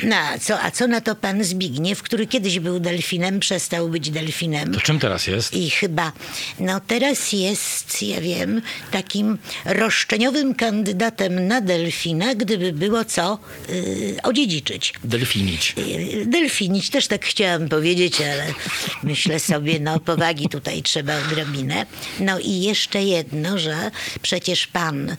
No, a co, a co na to pan Zbigniew, który kiedyś był delfinem, przestał być delfinem? To czym teraz jest? I chyba, no teraz jest, ja wiem, takim roszczeniowym kandydatem na delfina, gdyby było co y, odziedziczyć. Delfinić. Y, Delfinić, też tak chciałam powiedzieć, ale Myślę sobie, no powagi tutaj trzeba odrobinę. No i jeszcze jedno, że przecież pan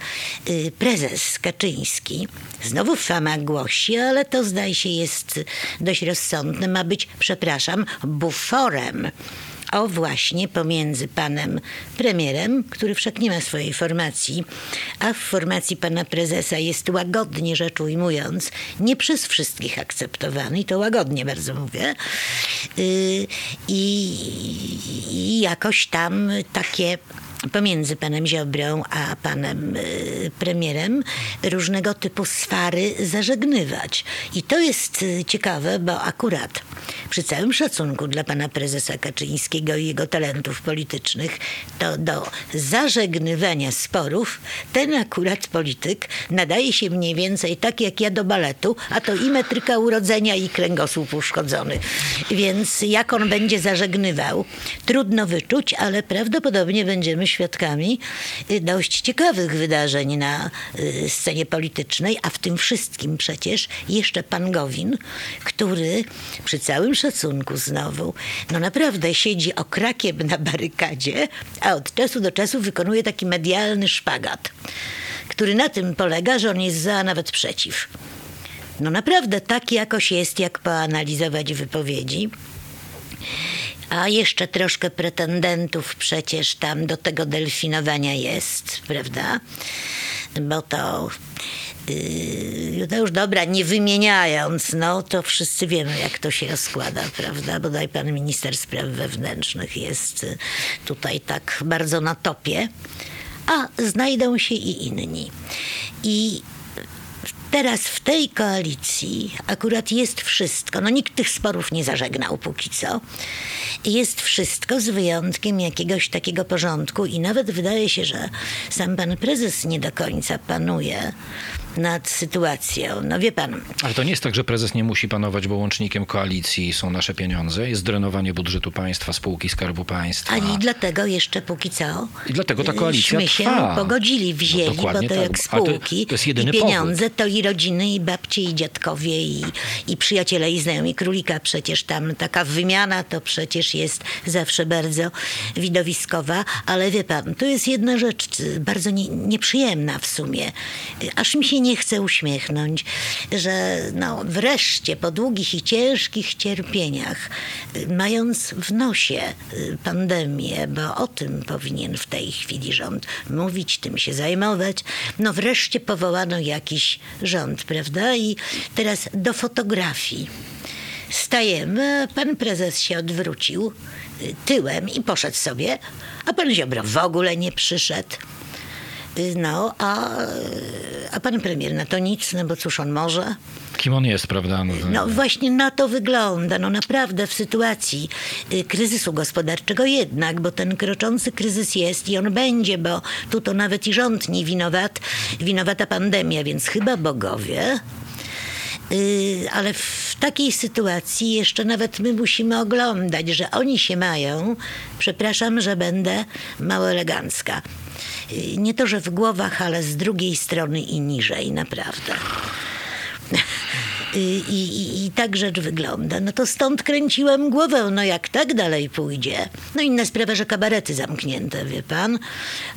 y, prezes Kaczyński, znowu fama głosi, ale to zdaje się jest dość rozsądne, ma być, przepraszam, buforem o właśnie pomiędzy panem premierem, który wszak nie ma swojej formacji, a w formacji pana prezesa jest łagodnie rzecz ujmując, nie przez wszystkich akceptowany, i to łagodnie bardzo mówię, yy, i, i jakoś tam takie pomiędzy panem Ziobrą a panem y, premierem różnego typu swary zażegnywać. I to jest y, ciekawe, bo akurat przy całym szacunku dla pana prezesa Kaczyńskiego i jego talentów politycznych, to do zażegnywania sporów ten akurat polityk nadaje się mniej więcej tak jak ja do baletu, a to i metryka urodzenia i kręgosłup uszkodzony. Więc jak on będzie zażegnywał, trudno wyczuć, ale prawdopodobnie będziemy świadkami y, dość ciekawych wydarzeń na y, scenie politycznej, a w tym wszystkim przecież jeszcze pan Gowin, który przy całym szacunku znowu, no naprawdę siedzi okrakiem na barykadzie, a od czasu do czasu wykonuje taki medialny szpagat, który na tym polega, że on jest za, a nawet przeciw. No naprawdę tak jakoś jest, jak poanalizować wypowiedzi. A jeszcze troszkę pretendentów przecież tam do tego delfinowania jest, prawda? Bo to Yy, już dobra, nie wymieniając, no to wszyscy wiemy, jak to się rozkłada, prawda? Bodaj pan minister spraw wewnętrznych jest y, tutaj tak bardzo na topie, a znajdą się i inni. I teraz w tej koalicji akurat jest wszystko. No nikt tych sporów nie zażegnał póki co. Jest wszystko z wyjątkiem jakiegoś takiego porządku i nawet wydaje się, że sam pan prezes nie do końca panuje nad sytuacją. No wie pan. Ale to nie jest tak, że prezes nie musi panować, bo łącznikiem koalicji są nasze pieniądze. Jest drenowanie budżetu państwa, spółki Skarbu Państwa. A i dlatego jeszcze póki co. I dlatego ta koalicja Myśmy się trwa. pogodzili, wzięli, No, bo to tak. jak to- spółki to jest jedyny i pieniądze, powód. to i rodziny, i babcie, i dziadkowie, i, i przyjaciele, i znajomi królika. Przecież tam taka wymiana to przecież jest zawsze bardzo widowiskowa. Ale wie pan, to jest jedna rzecz bardzo nie, nieprzyjemna w sumie. Aż mi się nie chce uśmiechnąć, że no wreszcie po długich i ciężkich cierpieniach, y, mając w nosie y, pandemię, bo o tym powinien w tej chwili rząd mówić, tym się zajmować, no wreszcie powołano jakiś rząd, prawda? I teraz do fotografii. Stajemy, pan prezes się odwrócił y, tyłem i poszedł sobie, a pan Ziobro w ogóle nie przyszedł. No, a, a pan premier na to nic, no bo cóż on może? Kim on jest, prawda? No, No właśnie na to wygląda, no naprawdę w sytuacji y, kryzysu gospodarczego jednak, bo ten kroczący kryzys jest i on będzie, bo tu to nawet i rząd nie winowat, winowata pandemia, więc chyba bogowie. Y, ale w takiej sytuacji jeszcze nawet my musimy oglądać, że oni się mają. Przepraszam, że będę mało elegancka. Nie to, że w głowach, ale z drugiej strony i niżej, naprawdę. Y, I, i, I tak rzecz wygląda. No to stąd kręciłem głowę. No jak tak dalej pójdzie? No inna sprawa, że kabarety zamknięte, wie pan.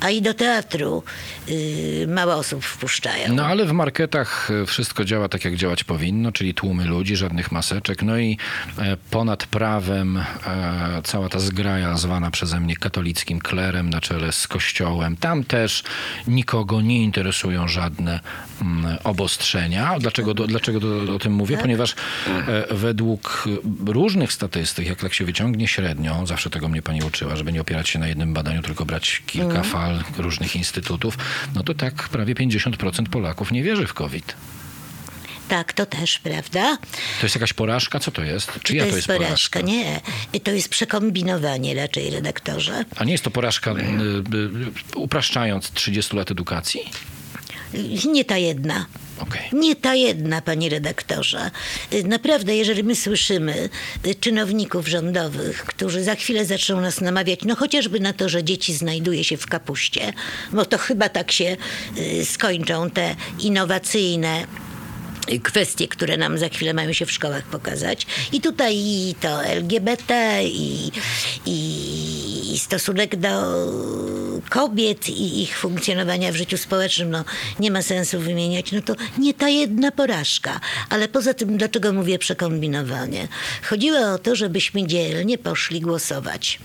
A i do teatru y, mało osób wpuszczają. No ale w marketach e, wszystko działa tak, jak działać powinno, czyli tłumy ludzi, żadnych maseczek. No i e, ponad prawem e, cała ta zgraja zwana przeze mnie katolickim klerem na czele z kościołem. Tam też nikogo nie interesują żadne mm, obostrzenia. Dlaczego, do, dlaczego do, o tym mówię? Ponieważ e, według różnych statystyk, jak tak się wyciągnie średnio, zawsze tego mnie pani uczyła, żeby nie opierać się na jednym badaniu, tylko brać kilka fal różnych instytutów, no to tak prawie 50% Polaków nie wierzy w COVID. Tak, to też, prawda? To jest jakaś porażka? Co to jest? Czyja to jest porażka? Nie, to jest przekombinowanie raczej, redaktorze. A nie jest to porażka, y, y, upraszczając 30 lat edukacji? Nie ta jedna. Okej. Nie ta jedna, panie redaktorze. Naprawdę, jeżeli my słyszymy y, czynowników rządowych, którzy za chwilę zaczną nas namawiać, no chociażby na to, że dzieci znajduje się w kapuście, bo to chyba tak się y, skończą te innowacyjne kwestie, które nam za chwilę mają się w szkołach pokazać. I tutaj i to LGBT, i, i, i stosunek do kobiet i ich funkcjonowania w życiu społecznym, no nie ma sensu wymieniać, no to nie ta jedna porażka. Ale poza tym, dlaczego mówię przekombinowanie? Chodziło o to, żebyśmy dzielnie poszli głosować.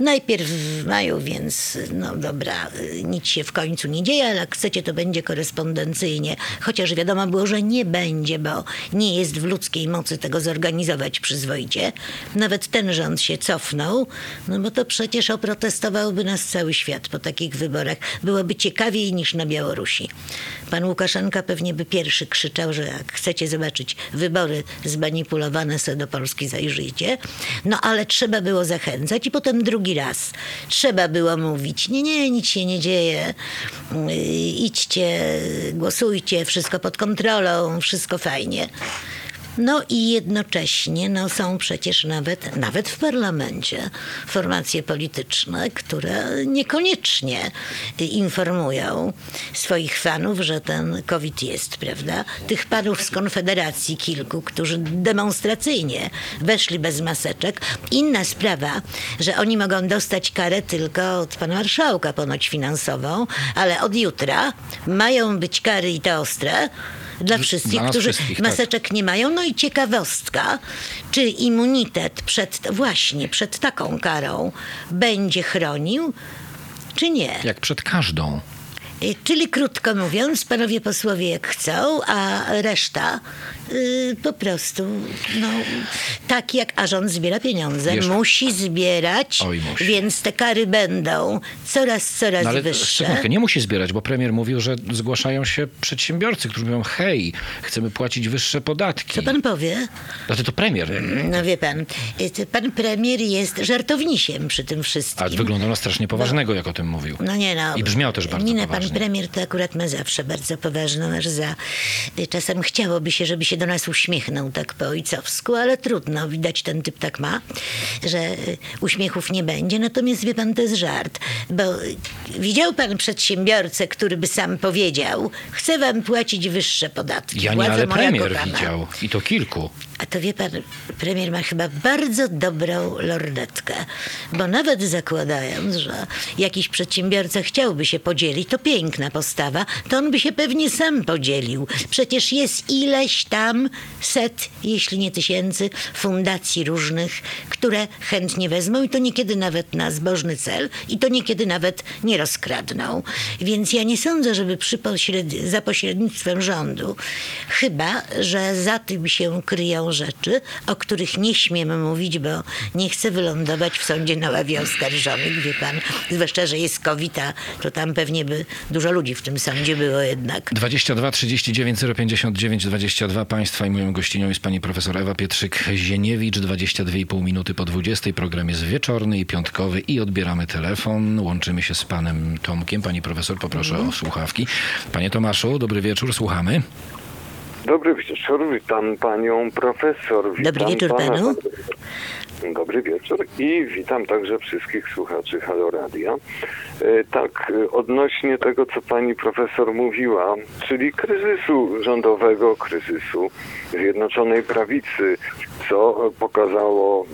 Najpierw w maju, więc no dobra, y, nic się w końcu nie dzieje, ale jak chcecie, to będzie korespondencyjnie. Chociaż wiadomo było, że nie będzie, bo nie jest w ludzkiej mocy tego zorganizować przyzwoicie. Nawet ten rząd się cofnął, no bo to przecież oprotestowałby nas cały świat po takich wyborach. Byłoby ciekawiej niż na Białorusi. Pan Łukaszenka pewnie by pierwszy krzyczał, że jak chcecie zobaczyć wybory zmanipulowane, sobie do Polski zajrzyjcie. No ale trzeba było zachęcać i potem drugi raz trzeba było mówić, nie, nie, nic się nie dzieje, Yy, idźcie, głosujcie, wszystko pod kontrolą, wszystko fajnie. No i jednocześnie no, są przecież nawet, nawet w parlamencie formacje polityczne, które niekoniecznie informują swoich fanów, że ten COVID jest, prawda? Tych panów z Konfederacji kilku, którzy demonstracyjnie weszli bez maseczek. Inna sprawa, że oni mogą dostać karę tylko od pana marszałka ponoć finansową, ale od jutra mają być kary i te ostre dla wszystkich, dla którzy wszystkich, tak. maseczek nie mają. No i ciekawostka, czy immunitet przed, właśnie przed taką karą będzie chronił, czy nie. Jak przed każdą. Y, Czyli krótko mówiąc, panowie posłowie jak chcą, a reszta y, po prostu, no, tak jak a rząd zbiera pieniądze, Wiesz- musi zbierać, Oj, musi. więc te kary będą coraz, coraz No ale wyższe. nie musi zbierać, bo premier mówił, że zgłaszają się przedsiębiorcy, którzy mówią, hej, chcemy płacić wyższe podatki. Co pan powie? Znaczy to premier. No wie pan, y, pan premier jest żartownisiem przy tym wszystkim. A wyglądał na strasznie poważnego, jak o tym mówił. No nie no. I brzmiał też bardzo Minę poważnie. pan premier to akurat ma zawsze bardzo poważną aż za. y, Czasem chciałoby się, żeby się do nas uśmiechnął tak po ojcowsku, ale trudno. Widać ten typ tak ma, że y, uśmiechów nie będzie. Natomiast wie pan, to jest żart. Bo y, widział pan przedsiębiorcę, który by sam powiedział, chcę wam płacić wyższe podatki. Ja nie, Władza ale premier widział. I to kilku. A to wie pan, premier ma chyba bardzo dobrą lornetkę, bo nawet zakładając, że jakiś przedsiębiorca chciałby się podzielić, to piękna postawa, to on by się pewnie sam podzielił. Przecież jest ileś tam set, jeśli nie tysięcy, fundacji różnych, które chętnie wezmą i to niekiedy nawet na zbożny cel i to niekiedy nawet nie rozkradną. Więc ja nie sądzę, żeby przy pośred... za pośrednictwem rządu, chyba, że za tym się kryją rzeczy, o których nie śmiem mówić, bo nie chcę wylądować w sądzie na ławie oskarżonych, wie pan. Zwłaszcza, że jest COVID, to tam pewnie by dużo ludzi w tym sądzie było jednak. 22 39 059 22 Państwa i moją gościnią jest pani profesor Ewa Pietrzyk-Zieniewicz. 22,5 minuty po 20. Program jest wieczorny i piątkowy i odbieramy telefon. Łączymy się z panem Tomkiem. Pani profesor, poproszę Mhm. o słuchawki. Panie Tomaszu, dobry wieczór, słuchamy. Dobry wieczór, witam panią profesor. Witam Dobry wieczór pana- panu. Dobry wieczór i witam także wszystkich słuchaczy Halo Radia. E, Tak, e, odnośnie tego, co pani profesor mówiła, czyli kryzysu rządowego, kryzysu Zjednoczonej Prawicy, co pokazało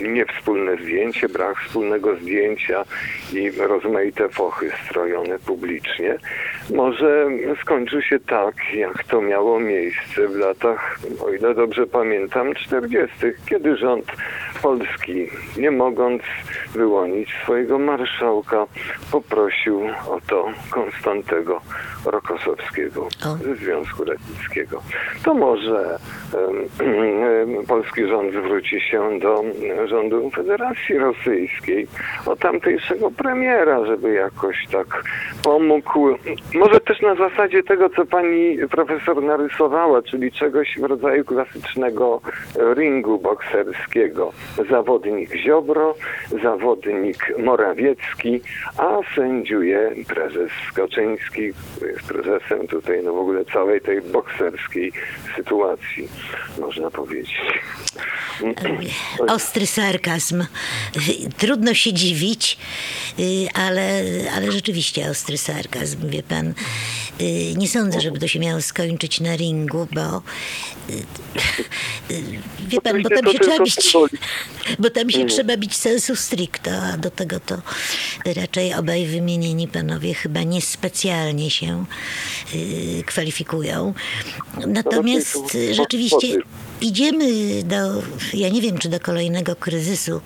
e, niewspólne zdjęcie, brak wspólnego zdjęcia i rozmaite fochy strojone publicznie, może skończy się tak, jak to miało miejsce w latach, o ile dobrze pamiętam, 40., kiedy rząd Polski, nie mogąc wyłonić swojego marszałka, poprosił o to Konstantego Rokosowskiego ze Związku Radzieckiego. To może em, polski rząd zwróci się do rządu Federacji Rosyjskiej, o tamtejszego premiera, żeby jakoś tak pomógł. Może też na zasadzie tego, co pani profesor narysowała, czyli czegoś w rodzaju klasycznego ringu bokserskiego. Zawodnik Ziobro, zawodnik Morawiecki, a sędziuje prezes Skoczyński, który jest prezesem tutaj no w ogóle całej tej bokserskiej sytuacji, można powiedzieć. Ostry sarkazm. Trudno się dziwić. Y, Ale, ale rzeczywiście ostry sarkazm, wie pan. Y, Nie sądzę, żeby to się miało skończyć na ringu, bo y, wie pan, bo tam się trzeba bić, bo tam się trzeba bić sensu stricto, a do tego to raczej obaj wymienieni panowie chyba niespecjalnie się y, kwalifikują. Natomiast są y, rzeczywiście kłopoty. idziemy do, ja nie wiem, czy do kolejnego kryzysu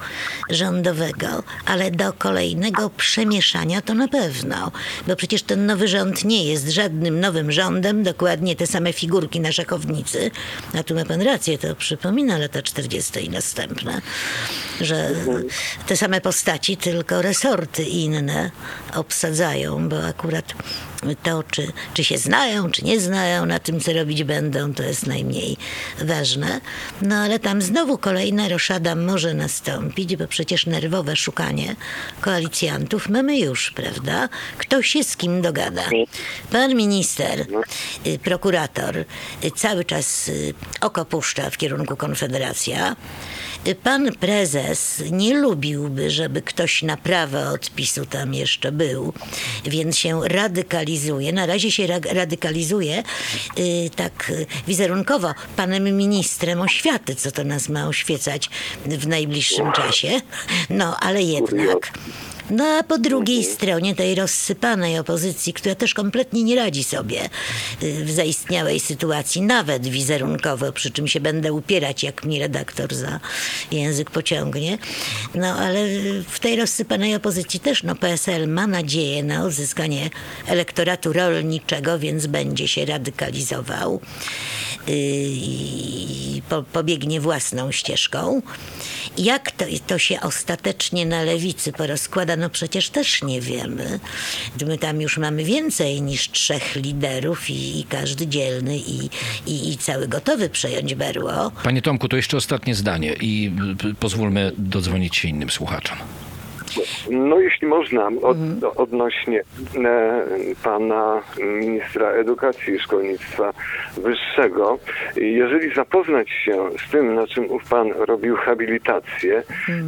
rządowego, ale do kolejnego przemieszania to na pewno. Bo przecież ten nowy rząd nie jest żadnym nowym rządem, dokładnie te same figurki na szachownicy. A tu ma pan rację, to przypomina lata 40. i następne, że te same postaci, tylko resorty inne obsadzają, bo akurat to, czy, czy się znają, czy nie znają na tym, co robić będą, to jest najmniej ważne. No ale tam znowu kolejna roszada może nastąpić, bo przecież nerwowe szukanie koalicjantów mamy już, prawda? Kto się z kim dogada. Pan minister, y, prokurator, y, cały czas y, oko puszcza w kierunku Konfederacja. Pan prezes nie lubiłby, żeby ktoś na prawo od PiSu tam jeszcze był, więc się radykalizuje. Na razie się ra- radykalizuje y, tak wizerunkowo panem ministrem oświaty, co to nas ma oświecać w najbliższym czasie. No, ale jednak. No a po drugiej stronie tej rozsypanej opozycji, która też kompletnie nie radzi sobie y, w zaistniałej sytuacji, nawet wizerunkowo, przy czym się będę upierać, jak mnie redaktor za język pociągnie. No ale w tej rozsypanej opozycji też no, PSL ma nadzieję na uzyskanie elektoratu rolniczego, więc będzie się radykalizował y, i po, pobiegnie własną ścieżką. Jak to, to się ostatecznie na lewicy porozkłada, no przecież też nie wiemy. My tam już mamy więcej niż trzech liderów i, i każdy dzielny i, i, i cały gotowy przejąć berło. Panie Tomku, to jeszcze ostatnie zdanie i y, pozwólmy dodzwonić się innym słuchaczom. No jeśli można, od, odnośnie e, pana ministra edukacji i szkolnictwa wyższego, jeżeli zapoznać się z tym, na czym ów pan robił habilitację,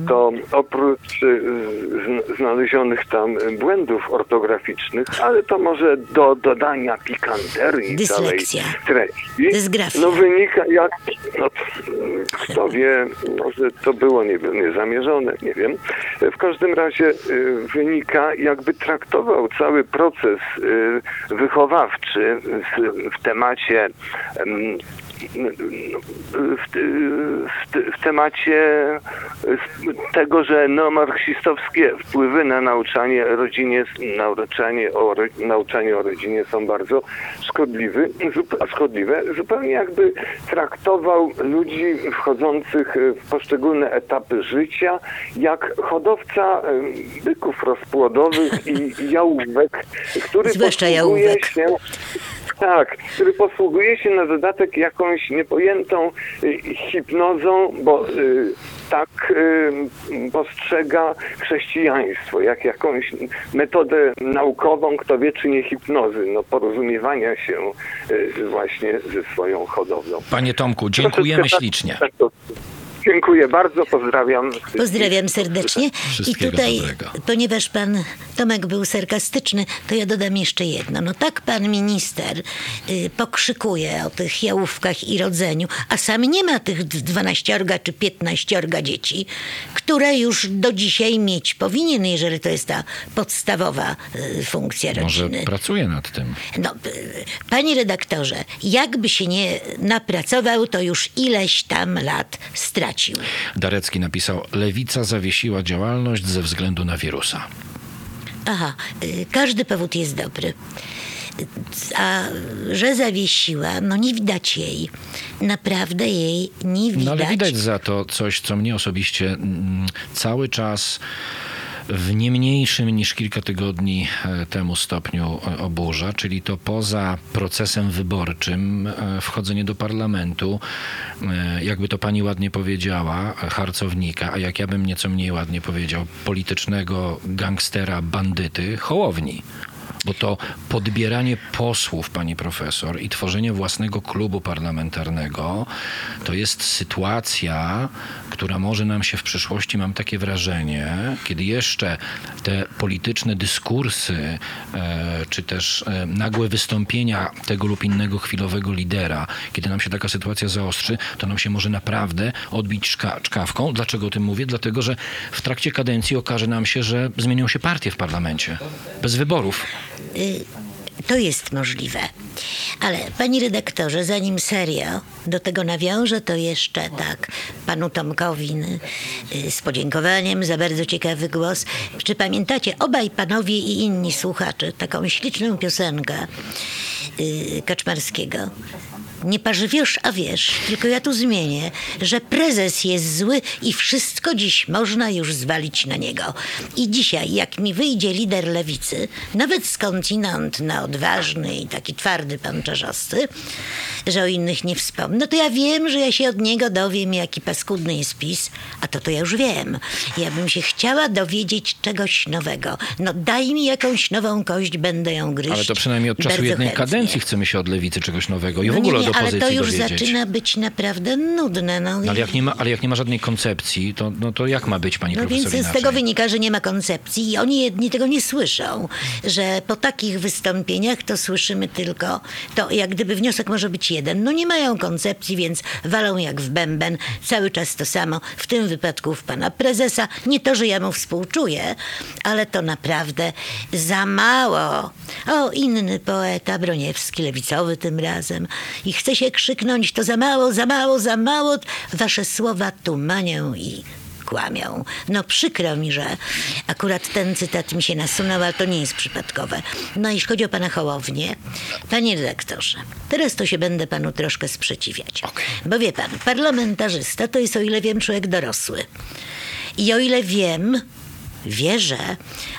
to oprócz z, znalezionych tam błędów ortograficznych, ale to może do dodania pikanterii Dyslekcja. całej treści, Dysgrafia. no wynika jak, no, kto wie, może to było nie, niezamierzone, nie wiem. W każdym razie y, wynika, jakby traktował cały proces y, wychowawczy w, temacie em, w, w, w temacie tego, że neomarksistowskie wpływy na nauczanie rodzinie, nauczanie o, nauczanie o rodzinie są bardzo szkodliwy, szkodliwe. Zupełnie jakby traktował ludzi wchodzących w poszczególne etapy życia jak hodowca byków rozpłodowych i jałówek, który Zwłaszcza jałówek. się tak, który posługuje się na dodatek jakąś niepojętą y, hipnozą, bo y, tak y, postrzega chrześcijaństwo, jak jakąś metodę naukową, kto wie czy nie hipnozy, no porozumiewania się właśnie ze swoją hodowlą. Panie Tomku, dziękujemy ślicznie. Dziękuję bardzo, pozdrawiam. Pozdrawiam serdecznie. I tutaj, dobrego. ponieważ pan Tomek był sarkastyczny, to ja dodam jeszcze jedno. No tak pan minister y, pokrzykuje o tych jałówkach i rodzeniu, a sam nie ma tych dwanaściorga czy piętnaściorga dzieci, które już do dzisiaj mieć powinien, jeżeli to jest ta podstawowa y, funkcja Może rodziny. pracuje nad tym. No, y, panie redaktorze, jakby się nie napracował, to już ileś tam lat stracił. Darecki napisał, lewica zawiesiła działalność ze względu na wirusa. Aha, y, każdy powód jest dobry. A że zawiesiła, no nie widać jej. Naprawdę jej nie widać. No ale widać za to coś, co mnie osobiście mm, cały czas w nie mniejszym niż kilka tygodni e, temu stopniu e, oburza, czyli to poza procesem wyborczym e, wchodzenie do parlamentu, jakby to pani ładnie powiedziała, harcownika, a jak ja bym nieco mniej ładnie powiedział, politycznego gangstera, bandyty, hołowni. Bo to podbieranie posłów, pani profesor, i tworzenie własnego klubu parlamentarnego to jest sytuacja, która może nam się w przyszłości, mam takie wrażenie, kiedy jeszcze te polityczne dyskursy, e, czy też e, nagłe wystąpienia tego lub innego chwilowego lidera, kiedy nam się taka sytuacja zaostrzy, to nam się może naprawdę odbić czkawką. Dlaczego o tym mówię? Dlatego, że w trakcie kadencji okaże nam się, że zmienią się partie w parlamencie. Bez wyborów. Y, To jest możliwe. Ale panie redaktorze, zanim serio do tego nawiążę, to jeszcze tak panu Tomkowi y, z podziękowaniem za bardzo ciekawy głos. Czy pamiętacie obaj panowie i inni słuchacze taką śliczną piosenkę y, Kaczmarskiego? Nie parzy wiesz, a wiesz, tylko ja tu zmienię, że prezes jest zły i wszystko dziś można już zwalić na niego. I dzisiaj, jak mi wyjdzie lider lewicy, nawet skądinąd na odważny i taki twardy pan Czarzosty, że o innych nie wspomnę, no to ja wiem, że ja się od niego dowiem, jaki paskudny jest PiS, a to to ja już wiem. Ja bym się chciała dowiedzieć czegoś nowego. No daj mi jakąś nową kość, będę ją gryźć. Ale to przynajmniej od czasu jednej chętnie. kadencji chcemy się od lewicy czegoś nowego i w No ogóle od ale opozycji to już dowiedzieć. zaczyna być naprawdę nudne. No, No, ale, jak nie ma, ale jak nie ma żadnej koncepcji, to, no to jak ma być, pani no profesor, więc z tego wynika, że nie ma koncepcji i oni jedni tego nie słyszą, że po takich wystąpieniach to słyszymy tylko, to jak gdyby wniosek może być jeden. No nie mają koncepcji, więc walą jak w bęben, cały czas to samo, w tym wypadku w pana prezesa. Nie to, że ja mu współczuję, ale to naprawdę za mało. O, inny poeta, Broniewski, lewicowy tym razem. I chce się krzyknąć, to za mało, za mało, za mało. Wasze słowa tumanią i kłamią. No przykro mi, że akurat ten cytat mi się nasunął, ale to nie jest przypadkowe. No jeśli chodzi o pana Hołownię, panie redaktorze, teraz to się będę panu troszkę sprzeciwiać. Okej. Bo wie pan, parlamentarzysta to jest, o ile wiem, człowiek dorosły. I o ile wiem, wierzę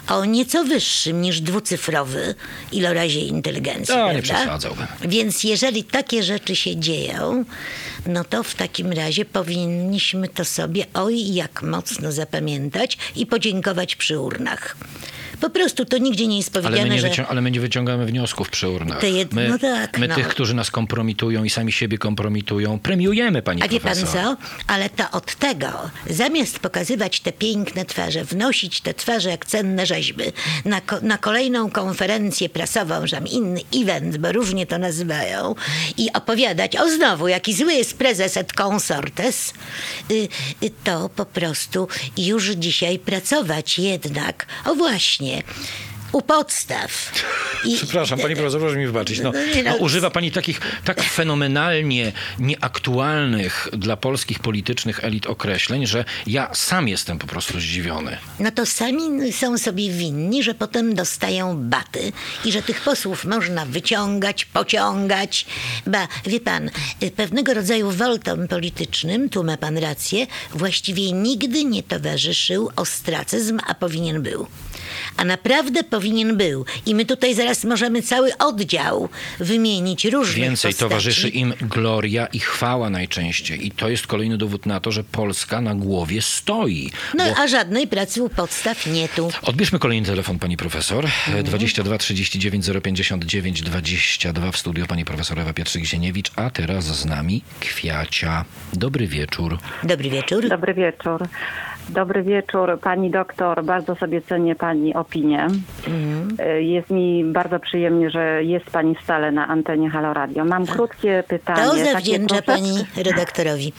o nieco wyższym niż dwucyfrowy ilorazie inteligencji. To nie przesadzałbym. Więc jeżeli takie rzeczy się dzieją, no to w takim razie powinniśmy to sobie oj jak mocno zapamiętać i podziękować przy urnach. Po prostu to nigdzie nie jest Ale my, powiedziane, nie że... ale my nie wyciągamy wniosków przy urnach. Jed- my, no tak, my no. tych, którzy nas kompromitują i sami siebie kompromitują, premiujemy, pani A wie pan profesor. co? Ale to od tego, zamiast pokazywać te piękne twarze, wnosić te twarze jak cenne rzeźby na, ko- na kolejną konferencję prasową, że tam inny event, bo różnie to nazywają, i opowiadać, o znowu, jaki zły jest prezes et consortes, y, y, to po prostu już dzisiaj pracować jednak, o właśnie, u podstaw. I, Przepraszam, pani profesor, proszę mi wybaczyć. No, No nie, no. no, używa pani takich tak fenomenalnie nieaktualnych dla polskich politycznych elit określeń, że ja sam jestem po prostu zdziwiony. No to sami są sobie winni, że potem dostają baty i że tych posłów można wyciągać, pociągać. Ba, wie pan, pewnego rodzaju woltom politycznym, tu ma pan rację, właściwie nigdy nie towarzyszył ostracyzm, a powinien był. A naprawdę powinien był. I my tutaj zaraz możemy cały oddział wymienić różnych Więcej postaci. towarzyszy im gloria i chwała najczęściej. I to jest kolejny dowód na to, że Polska na głowie stoi. No Bo a żadnej pracy u podstaw nie tu. Odbierzmy kolejny telefon, pani profesor. Mhm. 22 39 059 22 w studio pani profesor Ewa Pietrzyk-Zieniewicz, a teraz z nami Kwiacia. Dobry wieczór. Dobry wieczór. Dobry wieczór. Dobry wieczór, pani doktor. Bardzo sobie cenię pani opinię. Y, Jest mi bardzo przyjemnie, że jest pani stale na antenie Halo Radio. Mam krótkie pytanie. To zawdzięcza pani redaktorowi.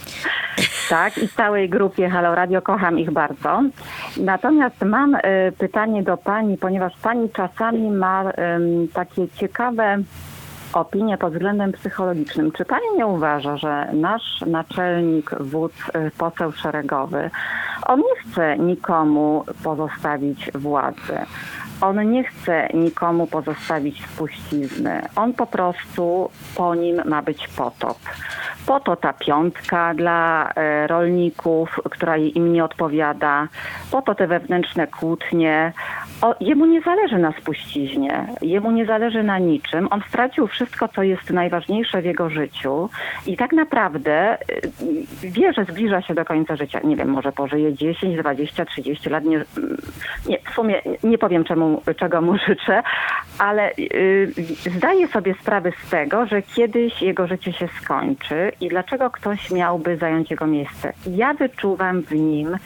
Tak, i całej grupie Halo Radio kocham ich bardzo. Natomiast mam y, pytanie do pani, ponieważ pani czasami ma takie ciekawe opinie pod względem psychologicznym. Czy pani nie uważa, że nasz naczelnik, wódz, y, poseł szeregowy, on nie chce nikomu pozostawić władzy? On nie chce nikomu pozostawić spuścizny. On po prostu po nim ma być potop. Po to ta piątka dla e, rolników, która im nie odpowiada. Po to te wewnętrzne kłótnie. O, jemu nie zależy na spuściźnie. Jemu nie zależy na niczym. On stracił wszystko, co jest najważniejsze w jego życiu i tak naprawdę y, wie, że zbliża się do końca życia. Nie wiem, może pożyje 10, 20, 30 lat. Nie, nie, w sumie nie powiem, czemu, czego mu życzę, ale y, zdaję sobie sprawę z tego, że kiedyś jego życie się skończy i dlaczego ktoś miałby zająć jego miejsce. Ja wyczuwam w nim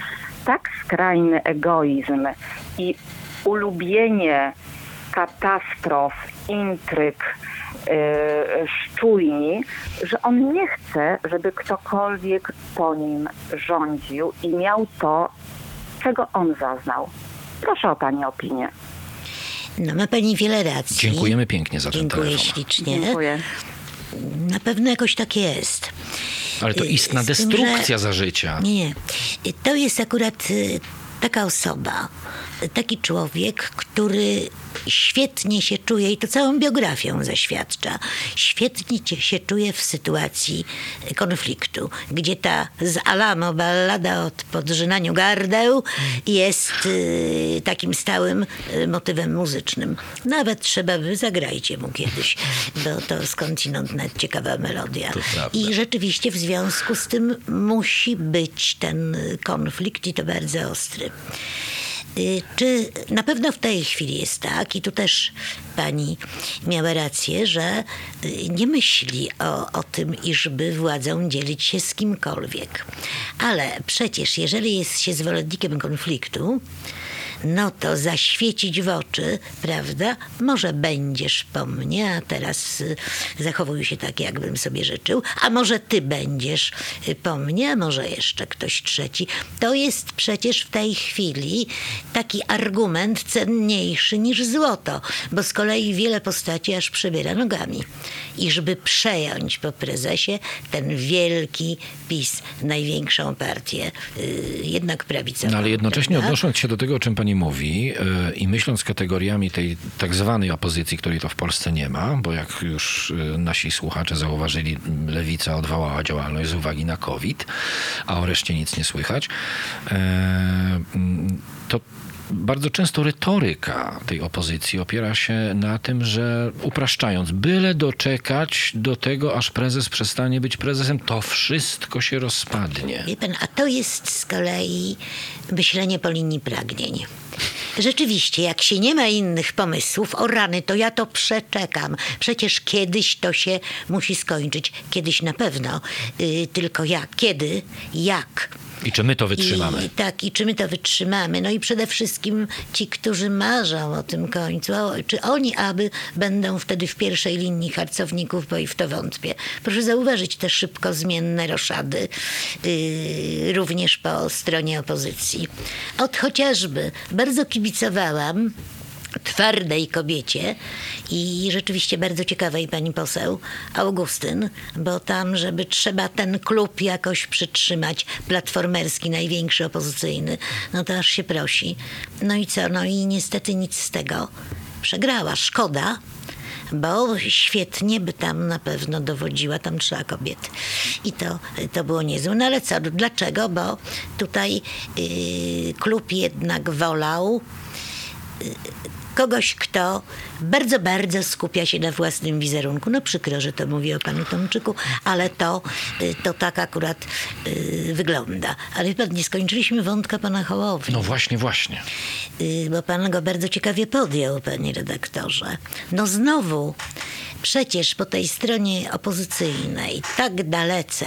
tak skrajny egoizm i ulubienie katastrof, intryg, yy, szczujni, że on nie chce, żeby ktokolwiek po nim rządził i miał to, czego on zaznał. Proszę o Pani opinię. No ma pani wiele racji. Dziękujemy pięknie za ten Dziękuję telefon. ślicznie. Dziękuję. Na pewno jakoś tak jest. Ale to Y, istna tym, destrukcja za życia. Nie, nie. To jest akurat y, taka osoba, taki człowiek, który świetnie się czuje i to całą biografią zaświadcza. Świetnie się czuje w sytuacji konfliktu, gdzie ta z Alamo ballada o podrzynaniu gardeł jest y, takim stałym y, motywem muzycznym. Nawet trzeba by zagrajcie mu kiedyś, bo to skądinąd nawet ciekawa melodia. I rzeczywiście w związku z tym musi być ten konflikt i to bardzo ostry. Y, Czy na pewno w tej chwili jest tak, i tu też pani miała rację, że y, nie myśli o, o tym, iżby władzą dzielić się z kimkolwiek. Ale przecież, jeżeli jest się zwolennikiem konfliktu, no to zaświecić w oczy, prawda? Może będziesz po mnie, a teraz y, zachowuj się tak, jakbym sobie życzył, a może ty będziesz y, po mnie, a może jeszcze ktoś trzeci. To jest przecież w tej chwili taki argument cenniejszy niż złoto, bo z kolei wiele postaci aż przebiera nogami. I żeby przejąć po prezesie ten wielki PiS, największą partię, y, jednak prawicową. No ale jednocześnie prawda? odnosząc się do tego, o czym pani mówi yy, i myśląc kategoriami tej tak zwanej opozycji, której to w Polsce nie ma, bo jak już yy, nasi słuchacze zauważyli, lewica odwołała działalność z uwagi na COVID, a o reszcie nic nie słychać, mm, to bardzo często retoryka tej opozycji opiera się na tym, że upraszczając, byle doczekać do tego, aż prezes przestanie być prezesem, to wszystko się rozpadnie. Wie pan, a to jest z kolei myślenie po linii pragnień. Rzeczywiście, jak się nie ma innych pomysłów, o rany, to ja to przeczekam. Przecież kiedyś to się musi skończyć. Kiedyś na pewno. Y, tylko jak? Kiedy? Jak? I czy my to wytrzymamy? I, tak, i czy my to wytrzymamy? No i przede wszystkim ci, którzy marzą o tym końcu, o, czy oni aby będą wtedy w pierwszej linii harcowników, bo i w to wątpię. Proszę zauważyć te szybko zmienne roszady, yy, również po stronie opozycji. Od chociażby bardzo kibicowałam twardej kobiecie i rzeczywiście bardzo ciekawej pani poseł Augustyn, bo tam, żeby trzeba ten klub jakoś przytrzymać, platformerski, największy opozycyjny, no to aż się prosi. No i co? No i niestety nic z tego. Przegrała. Szkoda, bo świetnie by tam na pewno dowodziła, tam trzeba kobiety. I to, to było niezłe. No ale co, dlaczego? Bo tutaj yy, klub jednak wolał kogoś, kto bardzo, bardzo skupia się na własnym wizerunku. No przykro, że to mówię o panu Tomczyku, ale to, y, to tak akurat y, wygląda. Ale pan, nie skończyliśmy wątka pana Hołowni. No właśnie, właśnie. Y, bo pan go bardzo ciekawie podjął, panie redaktorze. No znowu, przecież po tej stronie opozycyjnej tak dalece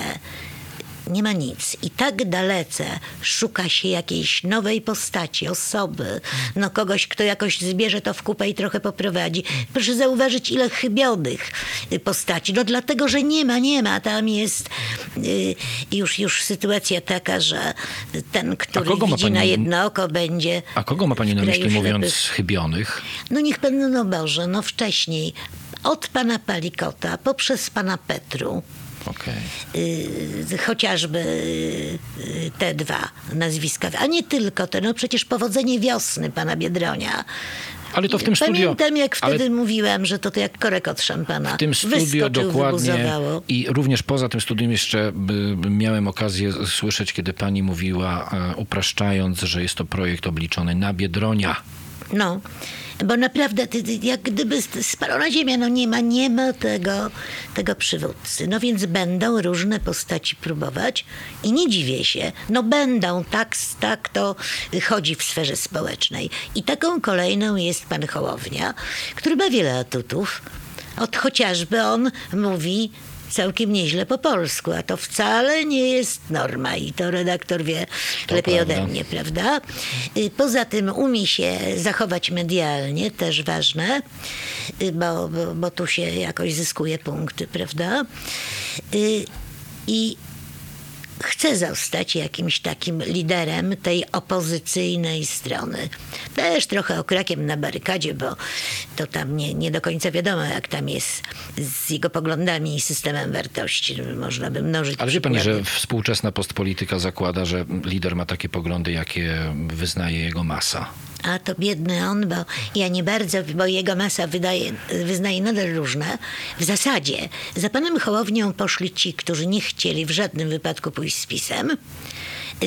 nie ma nic. I tak dalece szuka się jakiejś nowej postaci, osoby, no kogoś, kto jakoś zbierze to w kupę i trochę poprowadzi. Proszę zauważyć, ile chybionych postaci. No dlatego, że nie ma, nie ma. Tam jest y, już, już sytuacja taka, że ten, który widzi pani- na jedno oko, będzie... A kogo ma pani na myśli mówiąc chybionych? No niech pan, no Boże, no wcześniej od pana Palikota poprzez pana Petru, Okej. y, chociażby y, te dwa nazwiska, a nie tylko te, no przecież powodzenie wiosny pana Biedronia. Ale to w tym studio... Pamiętam, jak ale wtedy mówiłam, że to, to jak korek od szampana. W tym studio dokładnie i również poza tym studiem jeszcze miałem okazję słyszeć, kiedy pani mówiła, e, upraszczając, że jest to projekt obliczony na Biedronia. No, bo naprawdę jak gdyby spalona ziemia, no nie ma, nie ma tego, tego przywódcy. No więc będą różne postaci próbować i nie dziwię się. No będą, tak, tak to chodzi w sferze społecznej. I taką kolejną jest pan Hołownia, który ma wiele atutów. Od chociażby on mówi całkiem nieźle po polsku, a to wcale nie jest norma i to redaktor wie lepiej prawda. ode mnie, prawda? Y, Poza tym umie się zachować medialnie, też ważne, y, bo, bo, bo tu się jakoś zyskuje punkty, prawda? Y, I chce zostać jakimś takim liderem tej opozycyjnej strony. Też trochę okrakiem na barykadzie, bo to tam nie, nie do końca wiadomo, jak tam jest z jego poglądami i systemem wartości. Można by mnożyć Ale wie pani, że współczesna postpolityka zakłada, że lider ma takie poglądy, jakie wyznaje jego masa. A to biedny on, bo ja nie bardzo, bo jego masa wydaje, wyznaje nadal różne. W zasadzie za panem Hołownią poszli ci, którzy nie chcieli w żadnym wypadku pójść z pisem.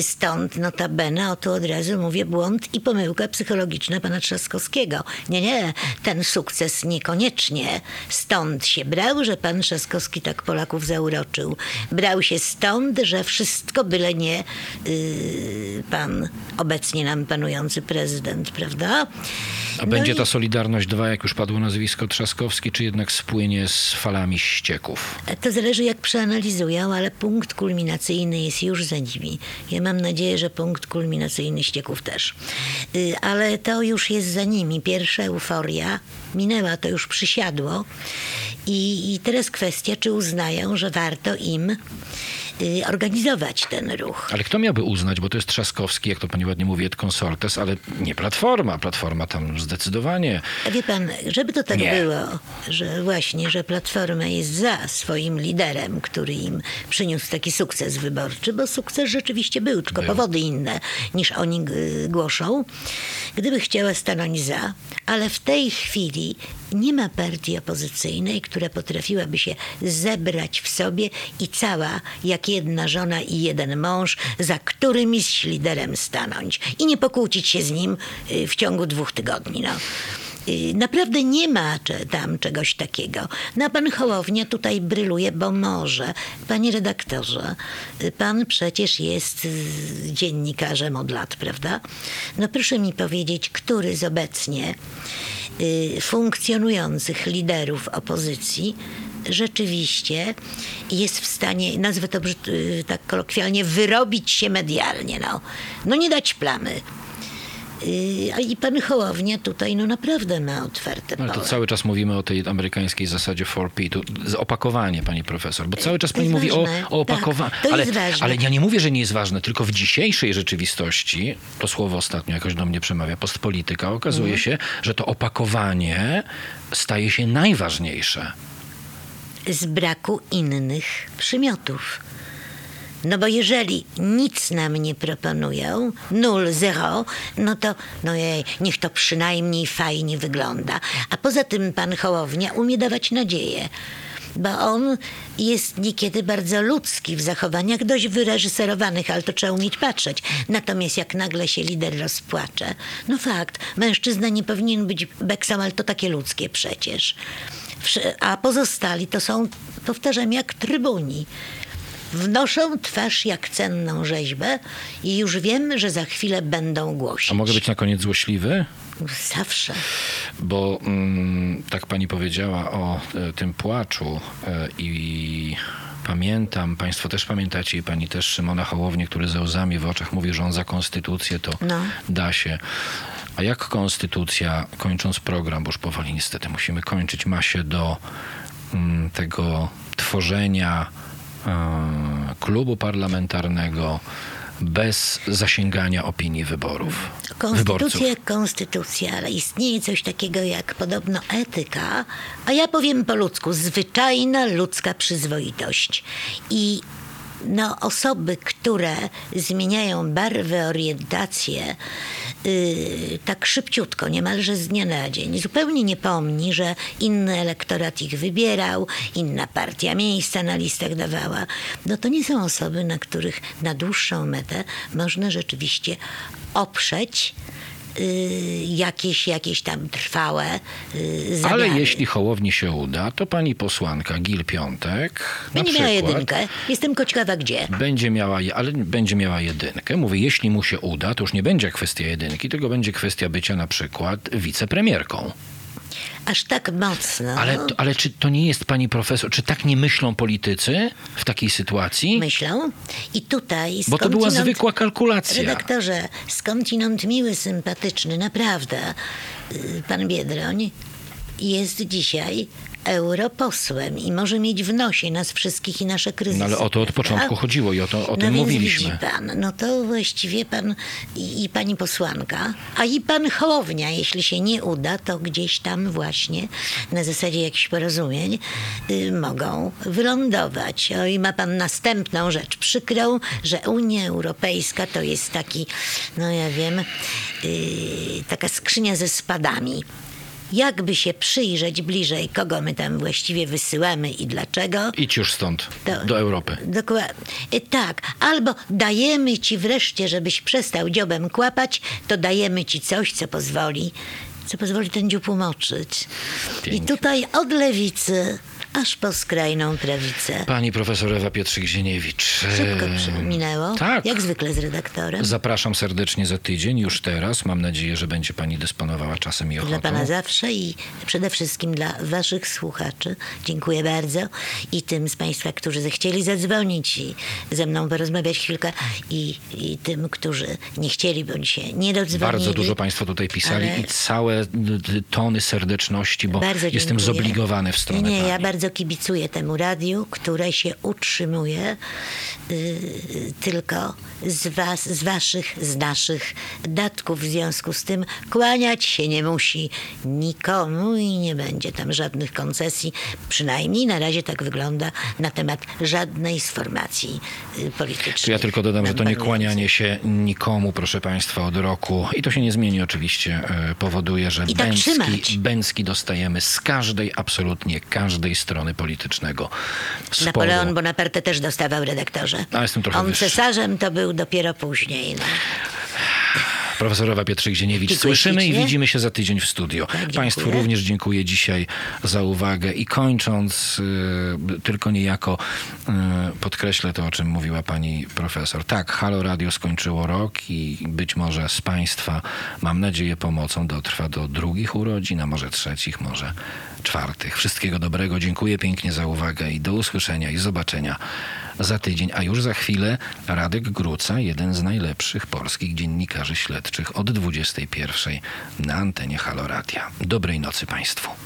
Stąd notabene, o tu od razu mówię, błąd i pomyłka psychologiczna pana Trzaskowskiego. Nie, nie, ten sukces niekoniecznie stąd się brał, że pan Trzaskowski tak Polaków zauroczył. Brał się stąd, że wszystko byle nie yy, pan obecnie nam panujący prezydent, prawda? A będzie ta Solidarność 2, jak już padło nazwisko Trzaskowski, czy jednak spłynie z falami ścieków? To zależy jak przeanalizują, ale punkt kulminacyjny jest już za nimi. Ja mam nadzieję, że punkt kulminacyjny ścieków też. Y, Ale to już jest za nimi. Pierwsza euforia minęła, to już przysiadło. I, i teraz kwestia, czy uznają, że warto im organizować ten ruch. Ale kto miałby uznać, bo to jest Trzaskowski, jak to pani ładnie mówi, et consortes, ale nie Platforma. Platforma tam zdecydowanie. A wie pan, żeby to tak Nie. było, że właśnie, że Platforma jest za swoim liderem, który im przyniósł taki sukces wyborczy, bo sukces rzeczywiście był, tylko Był. powody inne niż oni y, głoszą. Gdyby chciała stanąć za, ale w tej chwili nie ma partii opozycyjnej, która potrafiłaby się zebrać w sobie i cała, jak jedna żona i jeden mąż, za którymś liderem stanąć i nie pokłócić się z nim y, w ciągu dwóch tygodni. No. Y, Naprawdę nie ma tam czegoś takiego. No a pan Hołownia tutaj bryluje, bo może. Panie redaktorze, y, pan przecież jest dziennikarzem od lat, prawda? No proszę mi powiedzieć, który z obecnie funkcjonujących liderów opozycji rzeczywiście jest w stanie, nazwę to y, tak kolokwialnie, wyrobić się medialnie. No, no nie dać plamy. A i pan Hołownia tutaj no naprawdę ma otwarte Ale to pole. cały czas mówimy o tej amerykańskiej zasadzie 4P. Tu z- opakowanie, pani profesor. Bo cały czas To pani mówi o, ważne. o opakowaniu. Tak, to ale, jest ważne. ale ja nie mówię, że nie jest ważne, tylko w dzisiejszej rzeczywistości, to słowo ostatnio jakoś do mnie przemawia, postpolityka, okazuje Mhm. się, że to opakowanie staje się najważniejsze. Z braku innych przymiotów. No bo jeżeli nic nam nie proponują, nul, zero, no to no jej, niech to przynajmniej fajnie wygląda. A poza tym pan Hołownia umie dawać nadzieję. Bo on jest niekiedy bardzo ludzki w zachowaniach, dość wyreżyserowanych, ale to trzeba umieć patrzeć. Natomiast jak nagle się lider rozpłacze, no fakt, mężczyzna nie powinien być beksem, ale to takie ludzkie przecież. A pozostali to są, powtarzam, jak trybuni. Wnoszą twarz jak cenną rzeźbę i już wiem, że za chwilę będą głosić. A mogę być na koniec złośliwy? Zawsze. Bo mm, tak pani powiedziała o e, tym płaczu e, i pamiętam, państwo też pamiętacie i pani też Szymona Hołownię, który ze łzami w oczach mówi, że on za konstytucję to No. da się. A jak konstytucja, kończąc program, bo już powoli niestety musimy kończyć, ma się do mm, tego tworzenia klubu parlamentarnego bez zasięgania opinii wyborów. Konstytucja jak konstytucja, ale istnieje coś takiego jak podobno etyka, a ja powiem po ludzku, zwyczajna ludzka przyzwoitość. I no, osoby, które zmieniają barwę, orientację yy, tak szybciutko, niemalże z dnia na dzień, zupełnie nie pomni, że inny elektorat ich wybierał, inna partia miejsca na listach dawała, no to nie są osoby, na których na dłuższą metę można rzeczywiście oprzeć jakieś, jakieś tam trwałe y, zamiary. Ale jeśli Hołowni się uda, to pani posłanka Gil Piątek Będzie miała jedynkę. Jestem ciekawa gdzie. będzie miała, ale będzie miała jedynkę. Mówię, jeśli mu się uda, to już nie będzie kwestia jedynki, tylko będzie kwestia bycia na przykład wicepremierką. Aż tak mocno. Ale, ale czy to nie jest pani profesor, czy tak nie myślą politycy w takiej sytuacji? Myślą. I tutaj Bo to była zwykła kalkulacja. Redaktorze, skądinąd miły, sympatyczny, naprawdę, y, pan Biedroń jest dzisiaj europosłem i może mieć w nosie nas wszystkich i nasze kryzysy. No ale o to od początku chodziło i o, to, o no tym mówiliśmy. Pan, no to właściwie pan i, i pani posłanka, a i pan Hołownia, jeśli się nie uda, to gdzieś tam właśnie na zasadzie jakichś porozumień y, mogą wylądować. O, i ma pan następną rzecz przykrą, że Unia Europejska to jest taki, no ja wiem, y, taka skrzynia ze spadami. Jakby się przyjrzeć bliżej, kogo my tam właściwie wysyłamy i dlaczego, Idź już stąd, To- do Europy. Dokładnie. Y, Tak. Albo dajemy ci wreszcie, żebyś przestał dziobem kłapać, to dajemy ci coś, co pozwoli, co pozwoli ten dziób umoczyć. I Pięknie. tutaj od lewicy aż po skrajną prawicę. Pani profesor Ewa Pietrzyk-Zieniewicz. Szybko e, przy- minęło. Tak. Jak zwykle z redaktorem. Zapraszam serdecznie za tydzień, już teraz. Mam nadzieję, że będzie pani dysponowała czasem i ochotą. Dla pana zawsze i przede wszystkim dla waszych słuchaczy. Dziękuję bardzo. I tym z państwa, którzy zechcieli zadzwonić i ze mną porozmawiać chwilkę i, i tym, którzy nie chcieli bądź się nie dodzwonili. Bardzo dużo państwo tutaj pisali Ale- i całe d- d- tony serdeczności, bo Bardzo jestem zobligowany w stronę Nie, nie, ja pani. Bardzo kibicuję temu radiu, które się utrzymuje y, tylko z was, z waszych, z naszych datków. W związku z tym kłaniać się nie musi nikomu i nie będzie tam żadnych koncesji. Przynajmniej na razie tak wygląda na temat żadnej z formacji y, politycznej. Tu ja tylko dodam, że to nie kłanianie się nikomu, proszę państwa, od roku, i to się nie zmieni oczywiście, e, powoduje, że I tak bęcki, bęcki dostajemy z każdej, absolutnie każdej strony politycznego sporu. Napoleon Bonaparte też dostawał redaktorze. A, jestem trochę On wyższy. cesarzem to był dopiero później. No. Profesorowa Pietrzyk-Zieniewicz. Dziękuję Słyszymy i widzimy się za tydzień w studio. dziękuję. Państwu również dziękuję dzisiaj za uwagę i kończąc, y, tylko niejako y, podkreślę to, o czym mówiła pani profesor. Tak, Halo Radio skończyło rok i być może z państwa, mam nadzieję, pomocą dotrwa do drugich urodzin, a może trzecich, może czwartych. Wszystkiego dobrego. Dziękuję pięknie za uwagę i do usłyszenia i zobaczenia za tydzień, a już za chwilę Radek Gruca, jeden z najlepszych polskich dziennikarzy śledczych od 21 na antenie Halo Radia. Dobrej nocy Państwu.